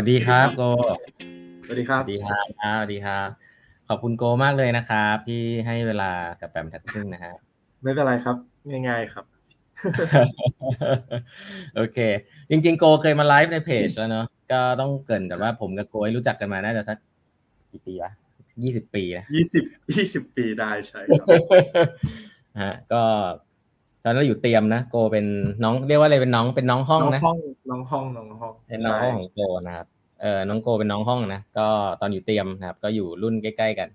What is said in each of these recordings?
วัสดีครับโกสวัสดีครับสวัสดีครับสวัสดีครับ ขอบคุณโกมากเลยนะครับ ที่ให้เวลากับแปมทักซึ่งนะฮะไม่เป็นไรครับ ง่ายๆครับ โอเค จริง ๆ โกเคยมาไลฟ์ในเพจแล้วเนาะก็ต้องเกรินกับว่าผมกับโกรู้จักกันมาน่าจะสักกี่ปีวะยี่สิบปีนะยี่สิบยี่สิบปีได้ใช่ครับฮะก็ตอนนั้นเราอยู่เตรียมนะโกเป็นน้องเรียกว่าอะไรเป็นน้องเป็นน้องห้องน้องนะห้องน้องห้องน้องห้องเป็นน้องห้องของโกนะครับ เออน้องโกเป็นน้องห้องนะก็ตอนอยู่เตรียมนะครับ ก็อยู่รุ่นใกล้ ๆกัน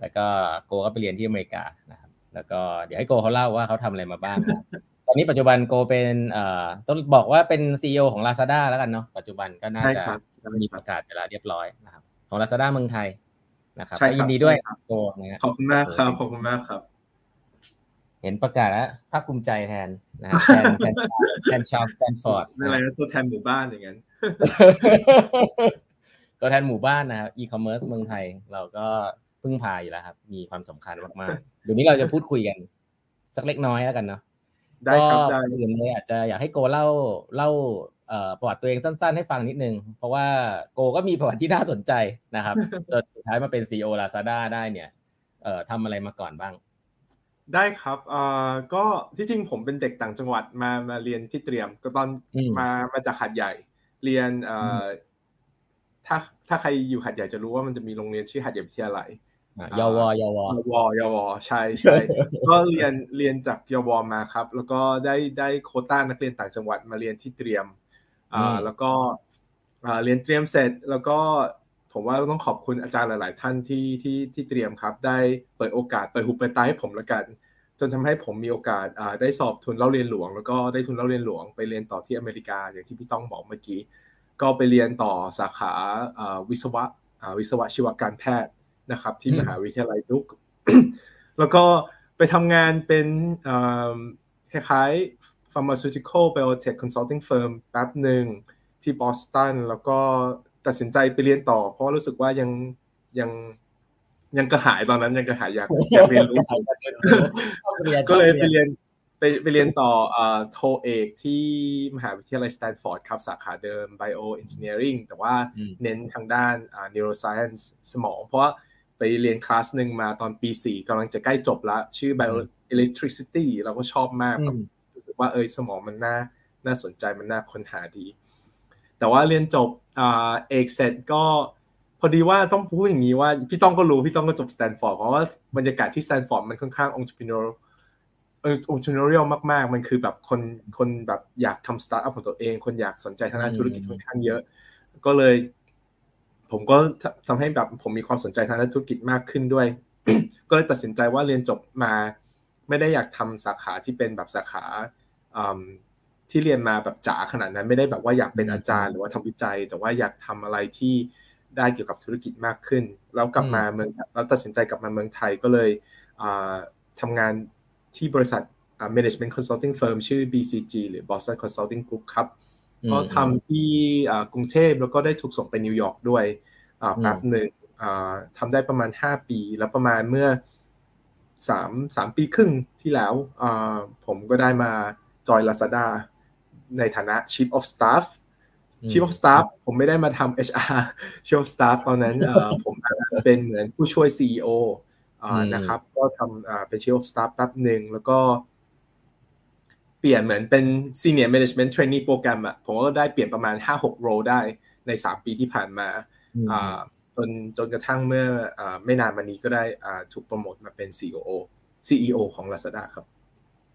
แล้วก็โกก็ไปเรียนที่อเมริกานะครับ แล้วก็เดี๋ยวให้โกเขาเล่าว่าเขาทำอะไรมาบ้างนะตอนนี้ปัจจุบันโกเป็นเอ่อต้องบอกว่าเป็นซีอของ Lazada แล้วกันเนาะปัจจุบันก็น่าใช่จะครับใช่มีคปรับระกาศไปแล้วเรียบร้อยนะครับ ของ Lazada เมืองไทยนะครับใช่ก็ครับยินดีด้วยใช่ครับโกนะฮะขอบคุณมากครับขอบคุณมากครับ เห็นประกาศแล้วภาคภูมิใจแทนนะครับแทนแทนแทนชาวสแตนฟอร์ดไม่เป็นไรนะตัวแทนหมู่บ้านอย่างนั้นตัวแทนหมู่บ้านนะครับอีคอมเมิร์ซเมืองไทย เราก็พึ่งพาอยู่แล้วครับ มีความสำคัญมากๆเดี๋ยวนี้เราจะพูดคุยกัน สักเล็กน้อยแล้วกันเนาะได้ครับก่อนอื่นเลยอาจจะอยากให้โกเล่าเล่าเอ่อประวัติตัวเองสั้น ๆ ให้ฟังนิดนึง เพราะว่าโกก็มีประวัติที่น่าสนใจนะครับจนสุดท้ายมาเป็น CEO Lazada ได้เนี่ยเอ่อทำอะไรมาก่อนบ้าง ได้ครับเอ่อก็ที่จริงผมเป็นเด็กต่างจังหวัดมามาเรียนที่เตรียม ก็ตอนอืม มามาจากหัดใหญ่เรียนเอ่ออถ้าถ้าใครอยู่หัดใหญ่จะรู้ว่ามันจะมีโรงเรียนชื่อหัดใหญ่วิทยาลัย อะยวอ ยวยยวยวใช่ใช่ก็เรียนเรียนจากยวมาครับ แล้วก็ได้ได้โควต้านักเรียนต่างจังหวัดมาเรียนที่เตรียมอ่าแล้วก็อ่าเรียนเตรียมเสร็จแล้วก็ ผมว่าต้องขอบคุณอาจารย์หลาย ๆ ท่านที่ที่ที่เตรียมครับ ได้เปิดโอกาสเปิดหูเปิดตาให้ผมละกัน จนทำให้ผมมีโอกาสได้สอบทุนเล่าเรียนหลวง แล้วก็ได้ทุนเล่าเรียนหลวงไปเรียนต่อที่อเมริกาอย่างที่พี่ต้องบอกเมื่อกี้ ก็ไปเรียนต่อสาขาวิศวะวิศวะชีวการแพทย์นะครับ ที่มหาวิทยาลัยดุกแล้วก็ไปทำงานเป็นคล้าย ๆ pharmaceutical biotech consulting firm แป๊บหนึ่งที่บอสตันแล้วก็ ตัดสินใจไปเรียนต่อ เพราะว่ารู้สึกว่ายังยังยังกระหายตอนนั้นยังกระหายอยากอยากเรียนรู้ก็เลยไปเรียนไปไปเรียนต่ออ่าโทเอกที่มหาวิทยาลัยสแตนฟอร์ดครับสาขาเดิม Bio Engineering แต่ว่าอืมเน้นทางด้านอ่า neuroscience สมอง เพราะว่าไปเรียนคลาสหนึ่งมาตอนปี4กำลังจะใกล้จบละชื่อ bioelectricity เราก็ชอบมากอืแบมบรู้สึกว่าเฮ้ยสมองมันน่าน่าสนใจมันน่าค้นหาดี แต่ว่าเรียนจบอ่า เอกเสร็จก็พอดีว่าต้องพูดอย่างนี้ว่าพี่ต้องก็รู้พี่ต้องก็จบสแตนฟอร์ดเพราะว่าบรรยากาศที่สแตนฟอร์ดมันค่อนข้าง entrepreneur เออ entrepreneurial มาก ๆ มันคือแบบคนคนแบบอยากทำสตาร์ทอัพของตัวเอง คนอยากสนใจทางด้านธุรกิจค่อนข้างเยอะ ก็เลย ผมก็ททำให้แบบผมมีความสนใจทางด้านธุรกิจมากขึ้นด้วย ก็เลยตัดสินใจว่าเรียนจบมา ไม่ได้อยากทำสาขาที่เป็นแบบสาขาอืม ที่เรียนมาแบบจ๋าขนาดนั้น ไม่ได้แบบว่าอยากเป็นอาจารย์หรือว่าทำวิจัย แต่ว่าอยากทำอะไรที่ได้เกี่ยวกับธุรกิจมากขึ้น แล้วกลับมาเมืองแล้วตัดสินใจกลับมาเมืองไทยก็เลยอ่าทำงานที่บริษัทอ่า management consulting firm ชื่อ BCG หรือ Boston Consulting Group ครับก็ทำที่อ่ากรุงเทพแล้วก็ได้ถูกส่งไปนิวยอร์กด้วยอ่าแป๊บหนึ่งอ่าทำได้ประมาณ 5 ปี แล้วประมาณเมื่อสามสามปีครึ่งที่แล้วอ่าผมก็ได้มาจอย Lazada ในฐานะ Chief of Staff อืม Chief of Staff ผมไม่ได้มาทำ HR Chief of Staff ตอนนั้นเอ่อผมเป็นเหมือนผู้ช่วย CEO อ่าอืมนะครับ ก็ทำอ่าเป็น Chief of Staff แป๊บหนึ่งแล้วก็เปลี่ยนเหมือนเป็น Senior Management Trainee โปรแกรมอะผมก็ได้เปลี่ยนประมาณ 5-6 โรได้ใน 3 ปีที่ผ่านมาอืมอ่าจนจนกระทั่งเมื่ออาไม่นานมานี้ก็ได้อ่าถูกโปรโมทมาเป็น CEO CEO ของ Lazada ครับ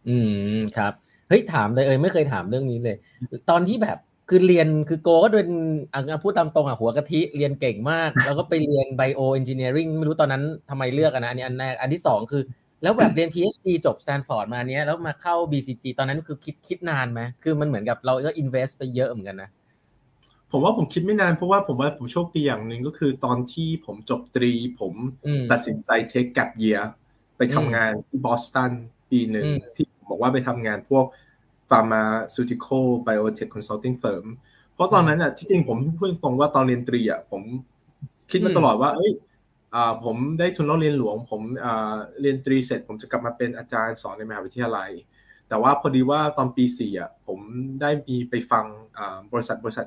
อืมครับ เฮ้ยถามเลยเอยไม่เคยถามเรื่องนี้เลย ตอนที่แบบคือเรียนคือโกก็เป็นอะพูดตามตรงอะหัวกะทิเรียนเก่งมาก แล้วก็ไปเรียนไบโอเอนจิเนียริงไม่รู้ตอนนั้นทำไมเลือกอะนะอันนี้อันแรกอันที่สองคือ แล้วแบบเรียน PhD จบ Stanford มาเนี้ยแล้วมาเข้า BCG ตอนนั้นคือคิดคิดนานไหมคือมันเหมือนกับเราก็ invest ไปเยอะเหมือนกันนะผมว่าผมคิดไม่นานเพราะว่าผมว่าผมโชคดีอย่างหนึ่งก็คือตอนที่ผมจบตรี ผมอืมตัดสินใจเทค gap year ไปทำงานที่บอสตันปีหนึ่งอืมที่ผม บอกว่าไปทำงานพวก pharmaceutical biotech consulting firm เพราะตอนนั้นอะที่จริงผมพูดตรงว่าตอนเรียนตรีอะผมคิดมาตลอดว่า เอ้ยอ่าผมได้ทุนเล่าเรียนหลวง ผมอ่าเรียนตรีเสร็จ ผมจะกลับมาเป็นอาจารย์สอนในมหาวิทยาลัย แต่ว่าพอดีว่าตอนปีสี่อะผมได้มีไปฟังอ่าบริษัทบริษัท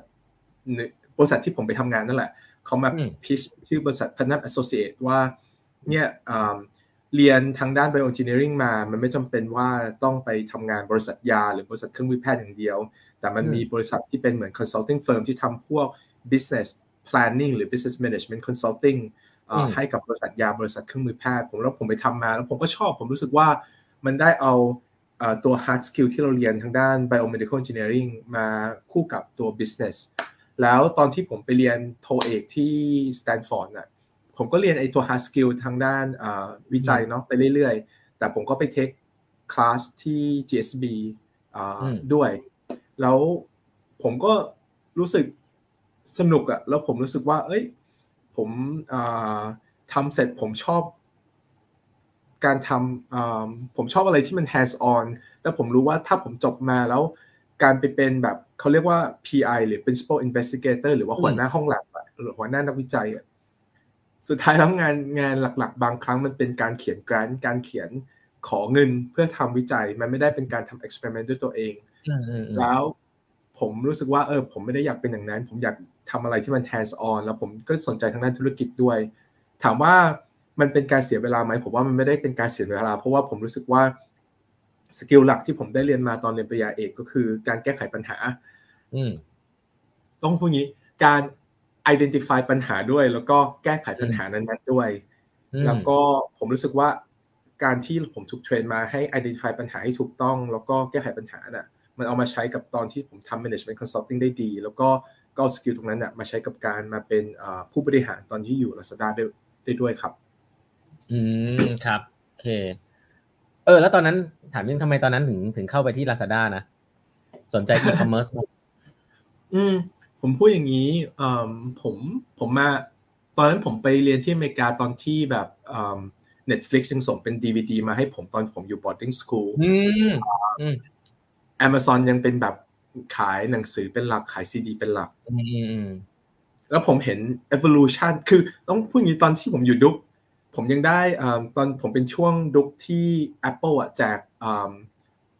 หนึ่งบริษัทที่ผมไปทำงานนั่นแหละเขามาพิชชื่อบริษัทพันธมิตรแอสโซเชตว่าเนี่ย เรียนทางด้าน bioengineering มา มันไม่จำเป็นว่าต้องไปทำงานบริษัทยา หรือบริษัทเครื่องมือแพทย์อย่างเดียว แต่มันมีบริษัทที่เป็นเหมือน consulting firm ที่ทำพวก business planning หรือ business management consulting ให้กับบริษัทยาบริษัทเครื่องมือแพทย์ผมแล้วผมไปทำมา แล้วผมก็ชอบ ผมรู้สึกว่ามันได้เอาตัว hard skill ที่เราเรียนทางด้าน biomedical engineering มาคู่กับตัว business แล้วตอนที่ผมไปเรียนโทเอกที่สแตนฟอร์ดน่ะ ผมก็เรียนไอ้ตัว hard skill ทางด้านวิจัยเนาะไปเรื่อยๆ แต่ผมก็ไปเทคคลาสที่ GSB ด้วย แล้วผมก็รู้สึกสนุกอะแล้วผมรู้สึกว่า เอ้ย ผมทำเสร็จผมชอบ การทำผมชอบอะไรที่มัน hands on แล้วผมรู้ว่าถ้าผมจบมาแล้วการไปเป็นแบบเขาเรียกว่า PI หรือ principal investigator หรือว่าหัวหน้าห้องแลบหรือหัวหน้านักวิจัยอะ สุดท้ายแล้วงานงานหลักๆ บางครั้งมันเป็นการเขียนกรานการเขียนขอเงินเพื่อทำวิจัย มันไม่ได้เป็นการทำเอ็กซ์เพร์เมนต์ด้วยตัวเอง แล้วผมรู้สึกว่าเออผมไม่ได้อยากเป็นอย่างนั้น ผมอยากทำอะไรที่มัน hands on แล้วผมก็สนใจทางด้านธุรกิจด้วย ถามว่ามันเป็นการเสียเวลาไหมผมว่ามันไม่ได้เป็นการเสียเวลา เพราะว่าผมรู้สึกว่าสกิลหลักที่ผมได้เรียนมาตอนเรียนปริญญาเอกก็คือ การแก้ไขปัญหาต้องพูดงี้การ identify ปัญหาด้วย แล้วก็แก้ไขปัญหานั้นๆด้วย แล้วก็ผมรู้สึกว่าการที่ผมถูกเทรนมาให้ identify ปัญหาให้ถูกต้อง แล้วก็แก้ไขปัญหาน่ะมันเอามาใช้กับตอนที่ผมทำ management consulting ได้ดี แล้วก็ก็ skill ตรงนั้นน่ะมาใช้กับการมาเป็นผู้บริหารตอนที่อยู่ Lazada ได้ได้ด้วยครับ อืมครับโอเค เออ แล้วตอนนั้นถามยังทำไมตอนนั้นถึงถึงเข้าไปที่ Lazada นะ สนใจ e-commerce มั้อืม ผมพูดอย่างนี้ผมผมมาตอนนั้นผมไปเรียนที่อเมริกาตอนที่แบบ Netflix ยังส่งเป็น DVD มาให้ผมตอนผมอยู่ boarding school Amazon ยังเป็นแบบขายหนังสือเป็นหลักขายซีดีเป็นหลักแล้วผมเห็น evolution คือต้องพูดอย่างนี้ตอนที่ผมอยู่ Duke ผมยังได้ตอนผมเป็นช่วง Duke ที่ Apple อะแจก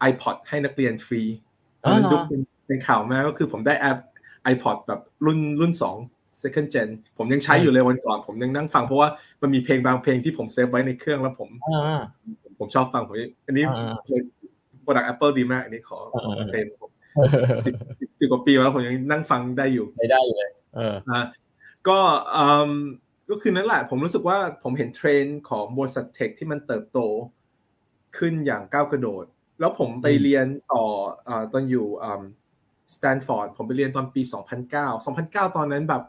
iPod ให้นักเรียนฟรีตอน Duke เป็นข่าวมาก็คือผมได้แอป iPod แบบรุ่นรุ่นสอง second gen ผมยังใช้อยู่เลยวันก่อนผมยังนั่งฟังเพราะว่ามันมีเพลงบางเพลงที่ผมเซฟไว้ในเครื่องแล้วผมผมชอบฟังผมอันนี้ product Apple ดีมาก อันนี้ขอเพลงผมสิบสิบกว่าปีแล้วผมยังนั่งฟังได้อยู่ไม่ได้เลยเออก็ก็คือนั่นแหละ ผมรู้สึกว่าผมเห็นเทรนด์ของบริษัท tech ที่มันเติบโตขึ้นอย่างก้าวกระโดด แล้วผมไปเรียนต่อตอนอยู่ สแตนฟอร์ดผมไปเรียนตอนปี 2009 2009 ตอนนั้นแบบ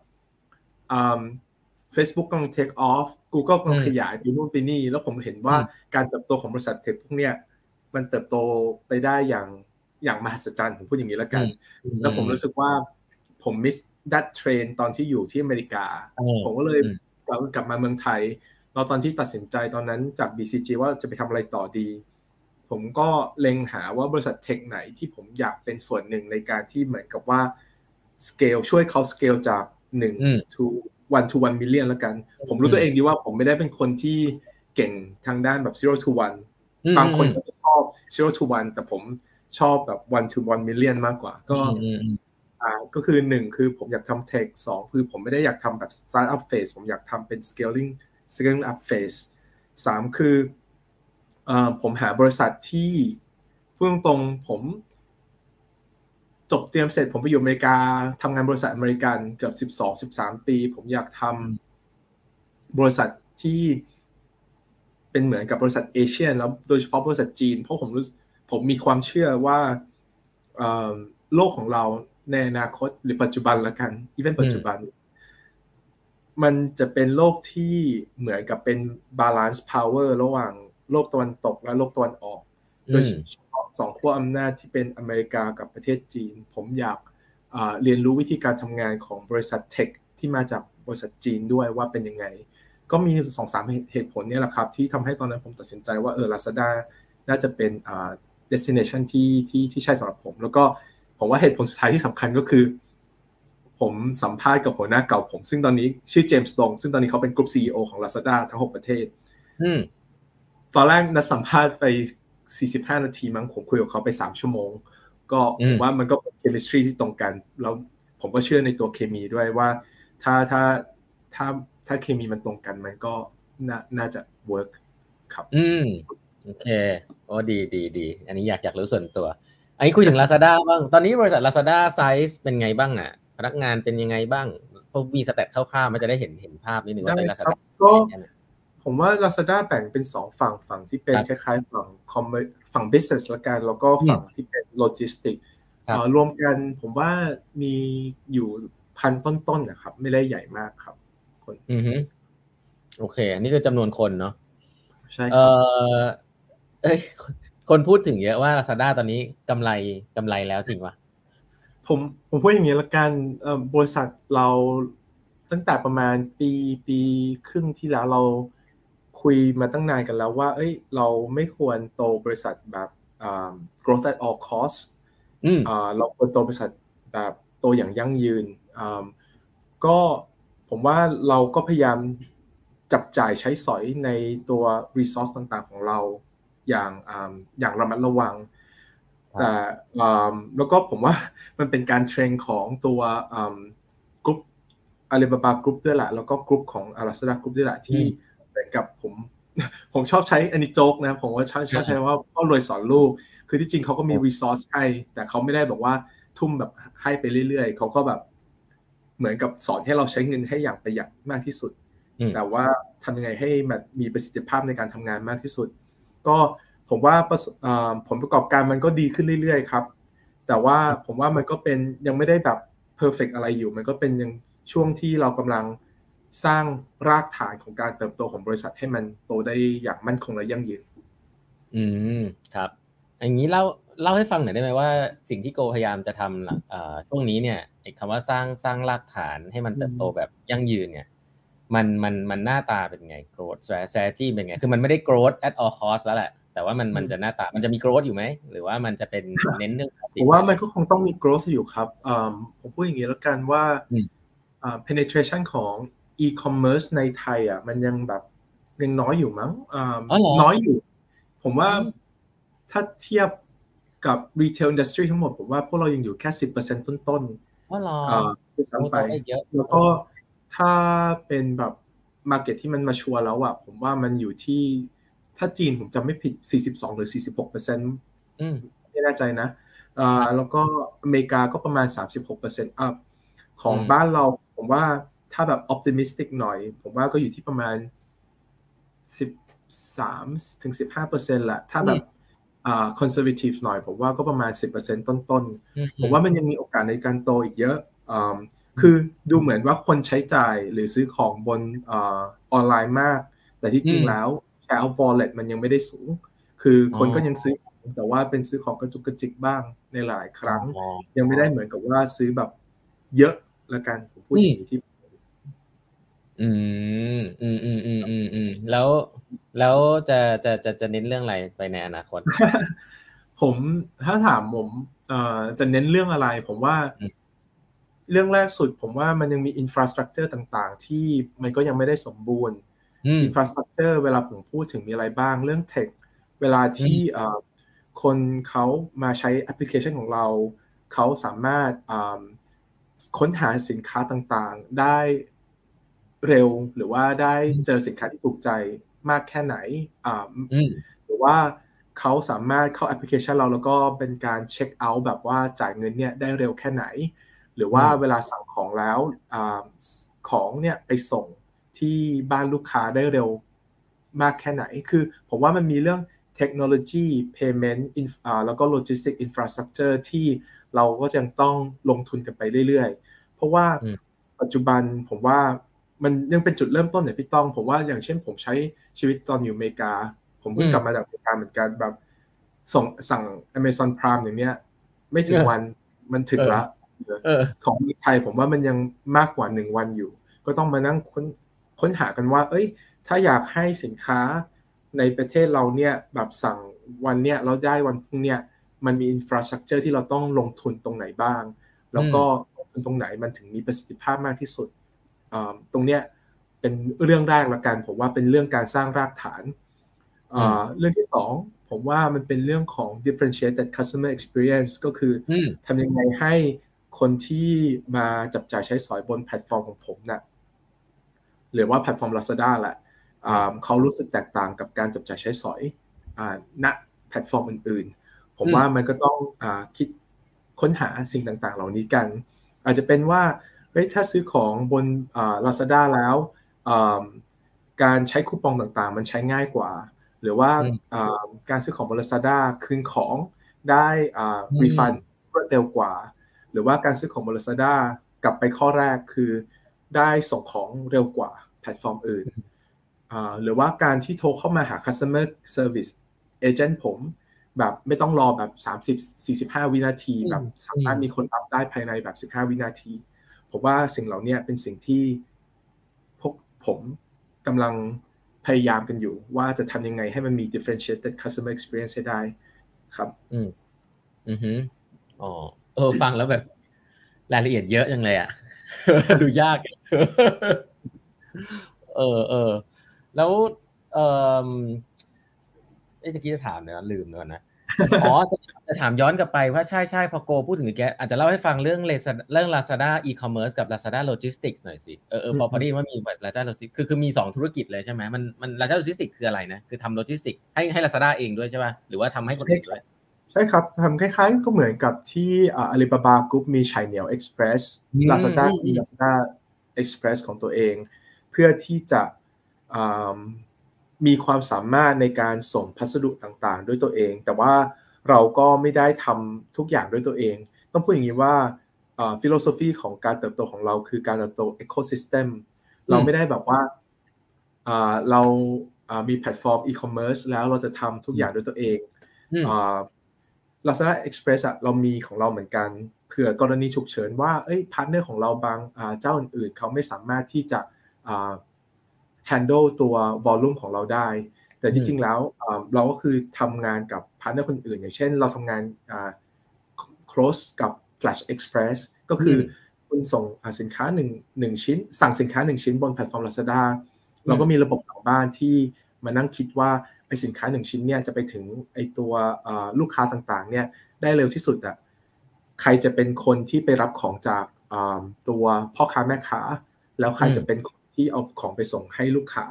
เฟซบุ๊กกำลัง take off Google กำลังขยายไปนู่นไปนี่ แล้วผมเห็นว่าการเติบโตของบริษัท tech พวกเนี้ยมันเติบโตไปได้อย่างอย่างมหัศจรรย์ผมพูดอย่างนี้แล้วกัน แล้วผมรู้สึกว่าผม missed that train ตอนที่อยู่ที่อเมริกา ผมก็เลยกลับกลับมาเมืองไทย เราตอนที่ตัดสินใจตอนนั้นจาก BCG ว่าจะไปทำอะไรต่อดี ผมก็เล็งหาว่าบริษัท tech ไหนที่ผมอยากเป็นส่วนหนึ่งในการที่เหมือนกับว่าสเกลช่วยเขาสเกลจากหนึ่ง to one to one million แล้วกัน ผมรู้ตัวเองดีว่าผมไม่ได้เป็นคนที่เก่งทางด้านแบบ zero to one บางคนก็จะชอบ zero to one แต่ผมชอบแบบ one to one million มากกว่า ก็อ่าก็คือหนึ่งคือผมอยากทำเทคสองคือผมไม่ได้อยากทำแบบ startup phase ผมอยากทำเป็น scaling scaling up phase สามคือ ผมหาบริษัทที่พูดตรงผมจบเตรียมเสร็จผมไปอยู่อเมริกาทำงานบริษัทอเมริกันเกือบสิบสองสิบสามปี ผมอยากทำบริษัทที่เป็นเหมือนกับบริษัทเอเชียแล้วโดยเฉพาะบริษัทจีน เพราะผมรู้ผมมีความเชื่อว่าโลกของเราในอนาคตหรือปัจจุบันละกันอีเวนต์ปัจจุบัน มันจะเป็นโลกที่เหมือนกับเป็นbalance power ระหว่าง โลกตะวันตกและโลกตะวันออกโดยเฉพาะสองขั้วอำนาจที่เป็นอเมริกากับประเทศจีน ผมอยากเรียนรู้วิธีการทำงานของบริษัท tech ที่มาจากบริษัทจีนด้วยว่าเป็นยังไง ก็มีสองสามเหตุผลนี่แหละครับที่ทำให้ตอนนั้นผมตัดสินใจว่าเออลาซาด้าน่าจะเป็นอ่า destination ที่ที่ที่ใช่สำหรับผม แล้วก็ผมว่าเหตุผลสุดท้ายที่สำคัญก็คือ ผมสัมภาษณ์กับหัวหน้าเก่าผม ซึ่งตอนนี้ชื่อ James Dong ซึ่งตอนนี้เขาเป็นกลุ่ม CEO ของ Lazada ทั้ง 6 ประเทศ ตอนแรกนัดสัมภาษณ์ไป 45 นาทีมั้งผมคุยกับเขาไป 3 ชั่วโมง ก็ผมว่ามันก็เป็น chemistry ที่ตรงกัน แล้วผมก็เชื่อในตัวเคมีด้วยว่า ถ้าถ้าถ้าถ้าเคมีมันตรงกันมันก็น่าน่าจะ work ครับ อืมโอเคโอ้ดีดีดีอันนี้อยากอยากรู้ส่วนตัว อันนี้คุยถึง Lazada บ้าง ตอนนี้บริษัท Lazada ไซส์เป็นไงบ้างอะ พนักงานเป็นยังไงบ้างพอมีสเตตคร่าวๆมันจะได้เห็นเห็นภาพนิดนึงว่าตอนนี้ได้ครั Lazada บก็ ผมว่า Lazada แบ่งเป็นสองฝั่งฝั่งที่เป็นครับคล้ายๆ ฝั่ง commerce ฝั่ง business ละกัน แล้วก็ฝั่งที่เป็น logistic ครับเอ่อรวมกันผมว่ามีอยู่พันต้นๆนะครับ ไม่ได้ใหญ่มากครับ คนอือฮึโอเค อันนี้คือจำนวนคนเนาะใช่คเอรับอเอ้ยคนคนพูดถึงเยอะว่า Lazada ตอนนี้กำไรกำไรแล้วจริงปะผมผมพูดอย่างนี้ละกันเอ่อบริษัทเราตั้งแต่ประมาณปีปีครึ่งที่แล้วเรา คุยมาตั้งนานกันแล้วว่า เอ้ย เราไม่ควรโตบริษัทแบบอ่า growth at all costs อืมอ่าเราควรโตบริษัทแบบโตอย่างยั่งยืนอ่าก็ผมว่าเราก็พยายามจับจ่ายใช้สอยในตัว resource ต่างๆ ของเราอย่างอ่าอย่างระมัดระวังครับแต่อ่าแล้วก็ผมว่ามันเป็นการ train ของตัว group Alibaba Group ด้วยแหละแล้วก็กรุ๊ปของ Lazada Group ด้วยแหละที่เหมือน กับผมผมชอบใช้อันนี้โจ๊กนะผมว่าชอบชอบใช้ว่าพ่อรวยสอนลูก คือที่จริงเขาก็มี resource ให้แต่เขาไม่ได้บอกว่าทุ่มแบบให้ไปเรื่อยๆเขาก็แบบเหมือนกับสอนให้เราใช้เงินให้อย่างประหยัดมากที่สุดอืมแต่ว่าทำยังไงให้มันมีประสิทธิภาพในการทำงานมากที่สุด ก็ผมว่าประสอ่าผลประกอบการมันก็ดีขึ้นเรื่อยๆครับ แต่ว่าผมว่ามันก็เป็นยังไม่ได้แบบ perfect อะไรอยู่ มันก็เป็นยังช่วงที่เรากำลัง สร้างรากฐานของการเติบโตของบริษัทให้มันโตได้อย่างมั่นคงและยั่งยืน อืมครับ อย่างนี้เล่าเล่าให้ฟังหน่อยได้ไหมว่า สิ่งที่โกพยายามจะทำหลังเอ่อช่วงนี้เนี่ยไอ้คำว่าสร้างสร้างรากฐานให้มันเติบโตแบบยั่งยืนเนี่ยมันมันมันหน้าตาเป็นไง growth strategy เป็นไง คือมันไม่ได้ growth at all cost แล้วแหละ แต่ว่ามันมันจะหน้าตา มันจะมี growth อยู่ไหม หรือว่ามันจะเป็นเน้นเรื่องผมว่ามันก็คงต้องมี growth อยู่ครับอ่าผมพูดอย่างนี้แล้วกันว่าอืม อ่า penetration ของ e-commerce ในไทยอะมันยังแบบยังน้อยอยู่มั้งอ่าอ๋อเหรอน้อยอยู่ ผมว่าอืมถ้าเทียบกับ retail industry ทั้งหมด ผมว่าพวกเรายังอยู่แค่10%ต้นอ๋อเหรอๆอ่าด้วยโอ้ซ้ำไปโตได้เยอะแล้วก็ถ้าเป็นแบบ market ที่มันมาชัวร์แล้วอะผมว่ามันอยู่ที่ถ้าจีนผมจำไม่ผิด 42 หรือ 46เปอร์เซ็นต์อืมไม่แน่ใจนะอ่าแล้วก็อเมริกาก็ประมาณ 36% up ของอืมบ้านเราผมว่า ถ้าแบบ optimistic หน่อย ผมว่าก็อยู่ที่ประมาณ13ถึง15%แหละถ้าแบบอ่า conservative หน่อย ผมว่าก็ประมาณ10%ต้นๆ ผมว่ามันยังมีโอกาสในการโตอีกเยอะอืมคือดูเหมือนว่าคนใช้จ่ายหรือซื้อของบนอาออนไลน์มาก แต่ที่จริงอืมแล้ว share of wallet มันยังไม่ได้สูง คือคนอ๋อก็ยังซื้อของแต่ว่าเป็นซื้อของกระจุกกระจิกบ้างในหลายครั้งอ๋อยังไม่ได้เหมือนกับว่าซื้อแบบเยอะละกันผมพูดอย่างนี้ที่ อืม อืมอืมอืมอืมอืมแล้ว แล้วจะจะจะจะเน้นเรื่องอะไรไปในอนาคต ผมถ้าถามผมเอ่อจะเน้นเรื่องอะไร ผมว่าอืมเรื่องแรกสุด ผมว่ามันยังมี infrastructure ต่าง ๆ ที่มันก็ยังไม่ได้สมบูรณ์อืม infrastructure เวลาผมพูดถึงมีอะไรบ้างเรื่อง techเวลาที่เอ่อคนเขามาใช้แอปพลิเคชันของเรา เขาสามารถอ่าค้นหาสินค้าต่างๆ ได้ เร็วหรือว่าได้เจอสินค้าที่ถูกใจมากแค่ไหนอ่าอืมหรือว่าเขาสามารถเข้าแอปพลิเคชันเราแล้วก็เป็นการ check out แบบว่าจ่ายเงินเนี่ยได้เร็วแค่ไหน หรือว่าอืมเวลาสั่งของแล้วอาของเนี่ยไปส่งที่บ้านลูกค้าได้เร็วมากแค่ไหน คือผมว่ามันมีเรื่องเทคโนโลยี payment อ่าแล้วก็ logistic infrastructure ที่เราก็ยังต้องลงทุนกันไปเรื่อยๆ เพราะว่าอืมปัจจุบันผมว่า มันยังเป็นจุดเริ่มต้นเนี่ยพี่ต้องผมว่าอย่างเช่น ผมใช้ชีวิตตอนอยู่อเมริกา ผมเพิ่งอืมกลับมาจากอเมริกาเหมือนกันแบบส่งสั่ง Amazon Prime อย่างเนี้ย ไม่ถึงเออวันมันถึงเออละเออของไทยผมว่ามันยังมากกว่าหนึ่งวันอยู่ ก็ต้องมานั่งค้นค้นหากันว่า เอ้ย ถ้าอยากให้สินค้าในประเทศเราเนี่ยแบบสั่งวันเนี้ยเราได้วันพรุ่งเนี้ยมันมีอินฟราสตรักเจอร์ที่เราต้องลงทุนตรงไหนบ้าง แล้วก็ลงทุนตรงไหนมันถึงมีประสิทธิภาพมากที่สุดอ่า ตรงเนี้ยเป็นเรื่องแรกละกันผมว่าเป็นเรื่องการสร้างรากฐานอ่าเรื่องที่สองผมว่ามันเป็นเรื่องของ differentiated customer experience ก็คืออืมทำยังไงให้คนที่มาจับจ่ายใช้สอยบนแพลตฟอร์มของผมเนี่ยหรือว่าแพลตฟอร์ม Lazada แหละเขารู้สึกแตกต่างกับการจับจ่ายใช้สอยณแพลตฟอร์มอื่น ๆ ผมว่ามันก็ต้องอ่าคิดค้นหาสิ่งต่างๆ เหล่านี้กัน อาจจะเป็นว่าเฮ้ยถ้าซื้อของบน Lazada แล้วการใช้คูปองต่างๆ มันใช้ง่ายกว่า หรือว่าการซื้อของบน Lazada คืนของได้รีฟันรวดเร็วกว่า หรือว่าการซื้อของบน Lazada กลับไปข้อแรกคือได้ส่งของเร็วกว่าแพลตฟอร์มอื่น หรือว่าการที่โทรเข้ามาหา customer service agent ผมแบบไม่ต้องรอแบบ 30 45 วินาที แบบสามารถมีคนรับได้ภายในแบบ 15 วินาที ผมว่าสิ่งเหล่านี้เป็นสิ่งที่พวกผมกำลังพยายามกันอยู่ ว่าจะทำยังไงให้มันมี differentiated customer experience ให้ได้ครับ อืมอือฮึอ๋อเออฟังแล้วแบบ รายละเอียดเยอะจังเลยอะ ดูยาก เออเออแล้วเออเอ๊ะตะกี้จะถามเนี่ยลืมเนนะอ๋อ จะถามย้อนกลับไปว่าใช่ใช่พอโกพูดถึงแกอาจจะเล่าให้ฟังเรื่องเรื่อง Lazada e-commerce กับ Lazada logistics หน่อยสิเออเออพอพอดีว่ามี Lazada logistics คือคือมีสองธุรกิจเลยใช่ไหมมันมัน Lazada logistics คืออะไรนะคือทำโลจิสติกให้ให้ Lazada เองด้วยใช่ป่ะหรือว่าทำให้คนอื่นด้วยใช่ครับทำคล้ายๆก็เหมือนกับที่ Alibaba Group มี Cainiao Express Lazada มี Lazada Express ของตัวเอง เพื่อที่จะมีความสามารถในการส่งพัสดุต่างๆ ด้วยตัวเอง แต่ว่า เราก็ไม่ได้ทำทุกอย่างด้วยตัวเอง ต้องพูดอย่างนี้ว่าphilosophy ของการเติบโตของเราคือการเติบโต ecosystem เราไม่ได้แบบว่าเรามีแพลตฟอร์มอีคอมเมิร์ซแล้วเราจะทำทุกอย่างด้วยตัวเอง Lazada Express อะเรามีของเราเหมือนกันเผื่อกรณีฉุกเฉินว่าเอ้ย partner ของเราบางเจ้าอื่นๆ เขาไม่สามารถที่จะ handle ตัว volume ของเราได้ แต่จริงๆแล้วเราก็คือทำงานกับ partner คนอื่น อย่างเช่น เราทำงาน close กับ Flash Express ก็คือคุณส่งสินค้าหนึ่งหนึ่งชิ้น สั่งสินค้าหนึ่งชิ้นบนแพลตฟอร์ม Lazada เราก็มีระบบหลังบ้านที่มานั่งคิดว่าไอสินค้าหนึ่งชิ้นเนี่ยจะไปถึงไอตัวลูกค้าต่างๆ เนี่ยได้เร็วที่สุดอะใครจะเป็นคนที่ไปรับของจากตัวพ่อค้าแม่ค้า แล้วใครจะเป็นคนที่เอาของไปส่งให้ลูกค้า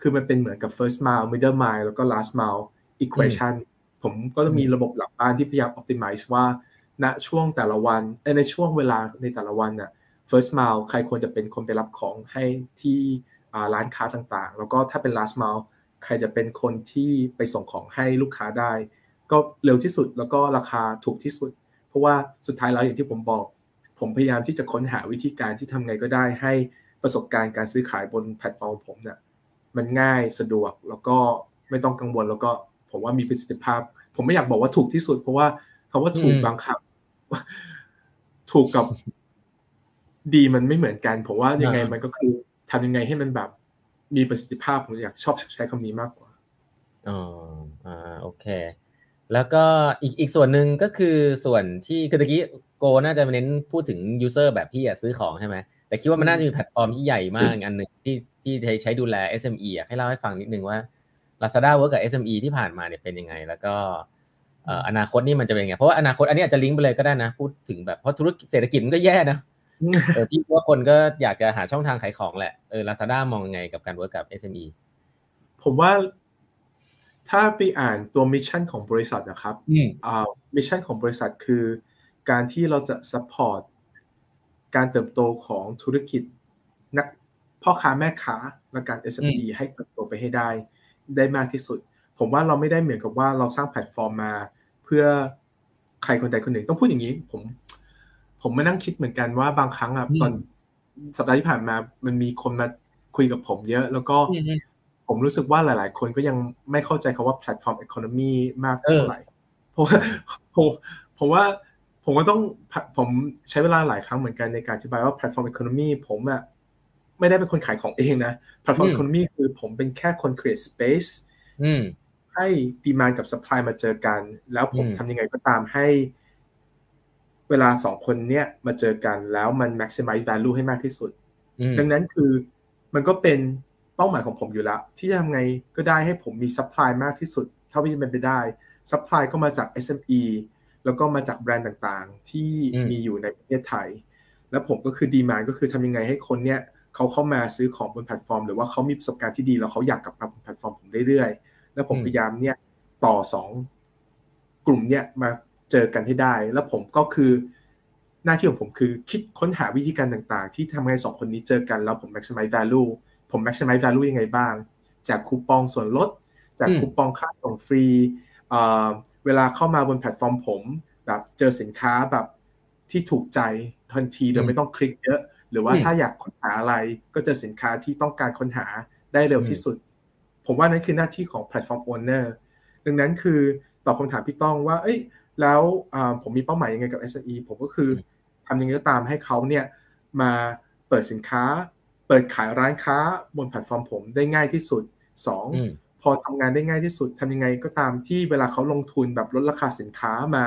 คือมันเป็นเหมือนกับ first mile middle mile แล้วก็ last mile equation ผมก็จะมีระบบหลักบ้านที่พยายาม optimize ว่า ณช่วงแต่ละวันในช่วงเวลาในแต่ละวันน่ะ first mile ใครควรจะเป็นคนไปรับของให้ที่ร้านค้าต่างๆ แล้วก็ถ้าเป็น last mile ใครจะเป็นคนที่ไปส่งของให้ลูกค้าได้ ก็เร็วที่สุดแล้วก็ราคาถูกที่สุด เพราะว่าสุดท้ายแล้วอย่างที่ผมบอก ผมพยายามที่จะค้นหาวิธีการที่ทำไงก็ได้ให้ประสบการณ์การซื้อขายบนแพลตฟอร์มผมเนี่ย มันง่ายสะดวกแล้วก็ไม่ต้องกังวลแล้วก็ผมว่ามีประสิทธิภาพ ผมไม่อยากบอกว่าถูกที่สุด เพราะว่าคาว่าถูกบางคำถูกกับดีมันไม่เหมือนกัน ผมว่ายังไงมันก็คือทำยังไงให้มันแบบมีประสิทธิภาพผมอยากชอบใช้คำนี้มากกว่าอ๋ออ่าโอเค แล้วก็อีกอีกส่วนหนึ่งก็คือส่วนที่คือตะกี้โกน่าจะเน้นพูดถึงยูเซอร์แบบพี่อะซื้อของใช่ไหม แต่คิดว่ามันน่าจะมีแพลตฟอร์มที่ใหญ่มากอันหนึ่งที่ที่ใช้ใช้ดูแล SME อะให้เล่าให้ฟังนิดนึงว่า Lazada เวิร์กกับ SME ที่ผ่านมาเนี่ยเป็นยังไง แล้วก็อนาคตนี่มันจะเป็นยังไง เพราะว่าอนาคตอันนี้อาจจะลิงก์ไปเลยก็ได้นะ พูดถึงแบบเพราะธุรกิจเศรษฐกิจมันก็แย่นะเออพี่ว่าคนก็อยากจะหาช่องทางขายของแหละเออลาซาด้ามองยังไงกับการ work กับ SME ผมว่าถ้าไปอ่านตัว mission ของบริษัทนะครับอ่า mission ของบริษัทคือ การที่เราจะ support การเติบโตของธุรกิจนักพ่อค้าแม่ค้าและการ SME ให้เติบโตไปให้ได้ได้มากที่สุด ผมว่าเราไม่ได้เหมือนกับว่าเราสร้างแพลตฟอร์มมา เพื่อใครคนใดคนหนึ่งต้องพูดอย่างนี้ ผม ผมมานั่งคิดเหมือนกันว่าบางครั้งอะตอนสัปดาห์ที่ผ่านมา มันมีคนมาคุยกับผมเยอะ แล้วก็ผมรู้สึกว่าหลาย ๆ คนก็ยังไม่เข้าใจคำว่า platform economyมากเท่าไหร่เพราะผมผมว่า ผมก็ต้องผมใช้เวลาหลายครั้งเหมือนกันในการอธิบายว่า platform economy ผมอะไม่ได้เป็นคนขายของเองนะ platform economy คือผมเป็นแค่คน create space ให้ demand กับ supply มาเจอกัน แล้วผมทำยังไงก็ตามให้ เวลาสองคนเนี้ยมาเจอกันแล้วมัน maximize value ให้มากที่สุด ดังนั้นคือมันก็เป็นเป้าหมายของผมอยู่แล้ว ที่จะทำไงก็ได้ให้ผมมี supply มากที่สุด เท่าที่จะเป็นไปได้ supply ก็มาจาก SME แล้วก็มาจากแบรนด์ต่างๆ ที่มีอยู่ในประเทศไทย แล้วผมก็คือ demand ก็คือทำยังไงให้คนเนี้ยเขาเข้ามาซื้อของบนแพลตฟอร์ม หรือว่าเขามีประสบการณ์ที่ดีแล้วเขาอยากกลับมาบนแพลตฟอร์มผมเรื่อยๆ แล้วผมพยายามเนี่ยต่อสองกลุ่มเนี่ยมาเจอกันให้ได้ แล้วผมก็คือหน้าที่ของผมคือคิดค้นหาวิธีการต่างๆ ที่ทำให้สองคนนี้เจอกัน แล้วผม maximize value ผม maximize value ยังไงบ้าง จากคูปองส่วนลด จากคูปองค่าส่งฟรี เวลาเข้ามาบนแพลตฟอร์มผม แบบเจอสินค้าแบบที่ถูกใจทันทีโดยไม่ต้องคลิกเยอะ หรือว่าถ้าอยากค้นหาอะไรก็เจอสินค้าที่ต้องการค้นหาได้เร็วที่สุด ผมว่านั่นคือหน้าที่ของ platform owner ดังนั้นคือตอบคำถามพี่ต้องว่า เอ้ย แล้วผมมีเป้าหมายยังไงกับ SME ผมก็คือทำยังไงก็ตามให้เขาเนี่ยมาเปิดสินค้า เปิดขายร้านค้าบนแพลตฟอร์มผมได้ง่ายที่สุด 2 พอทำงานได้ง่ายที่สุดทำยังไงก็ตามที่เวลาเขาลงทุนแบบลดราคาสินค้ามา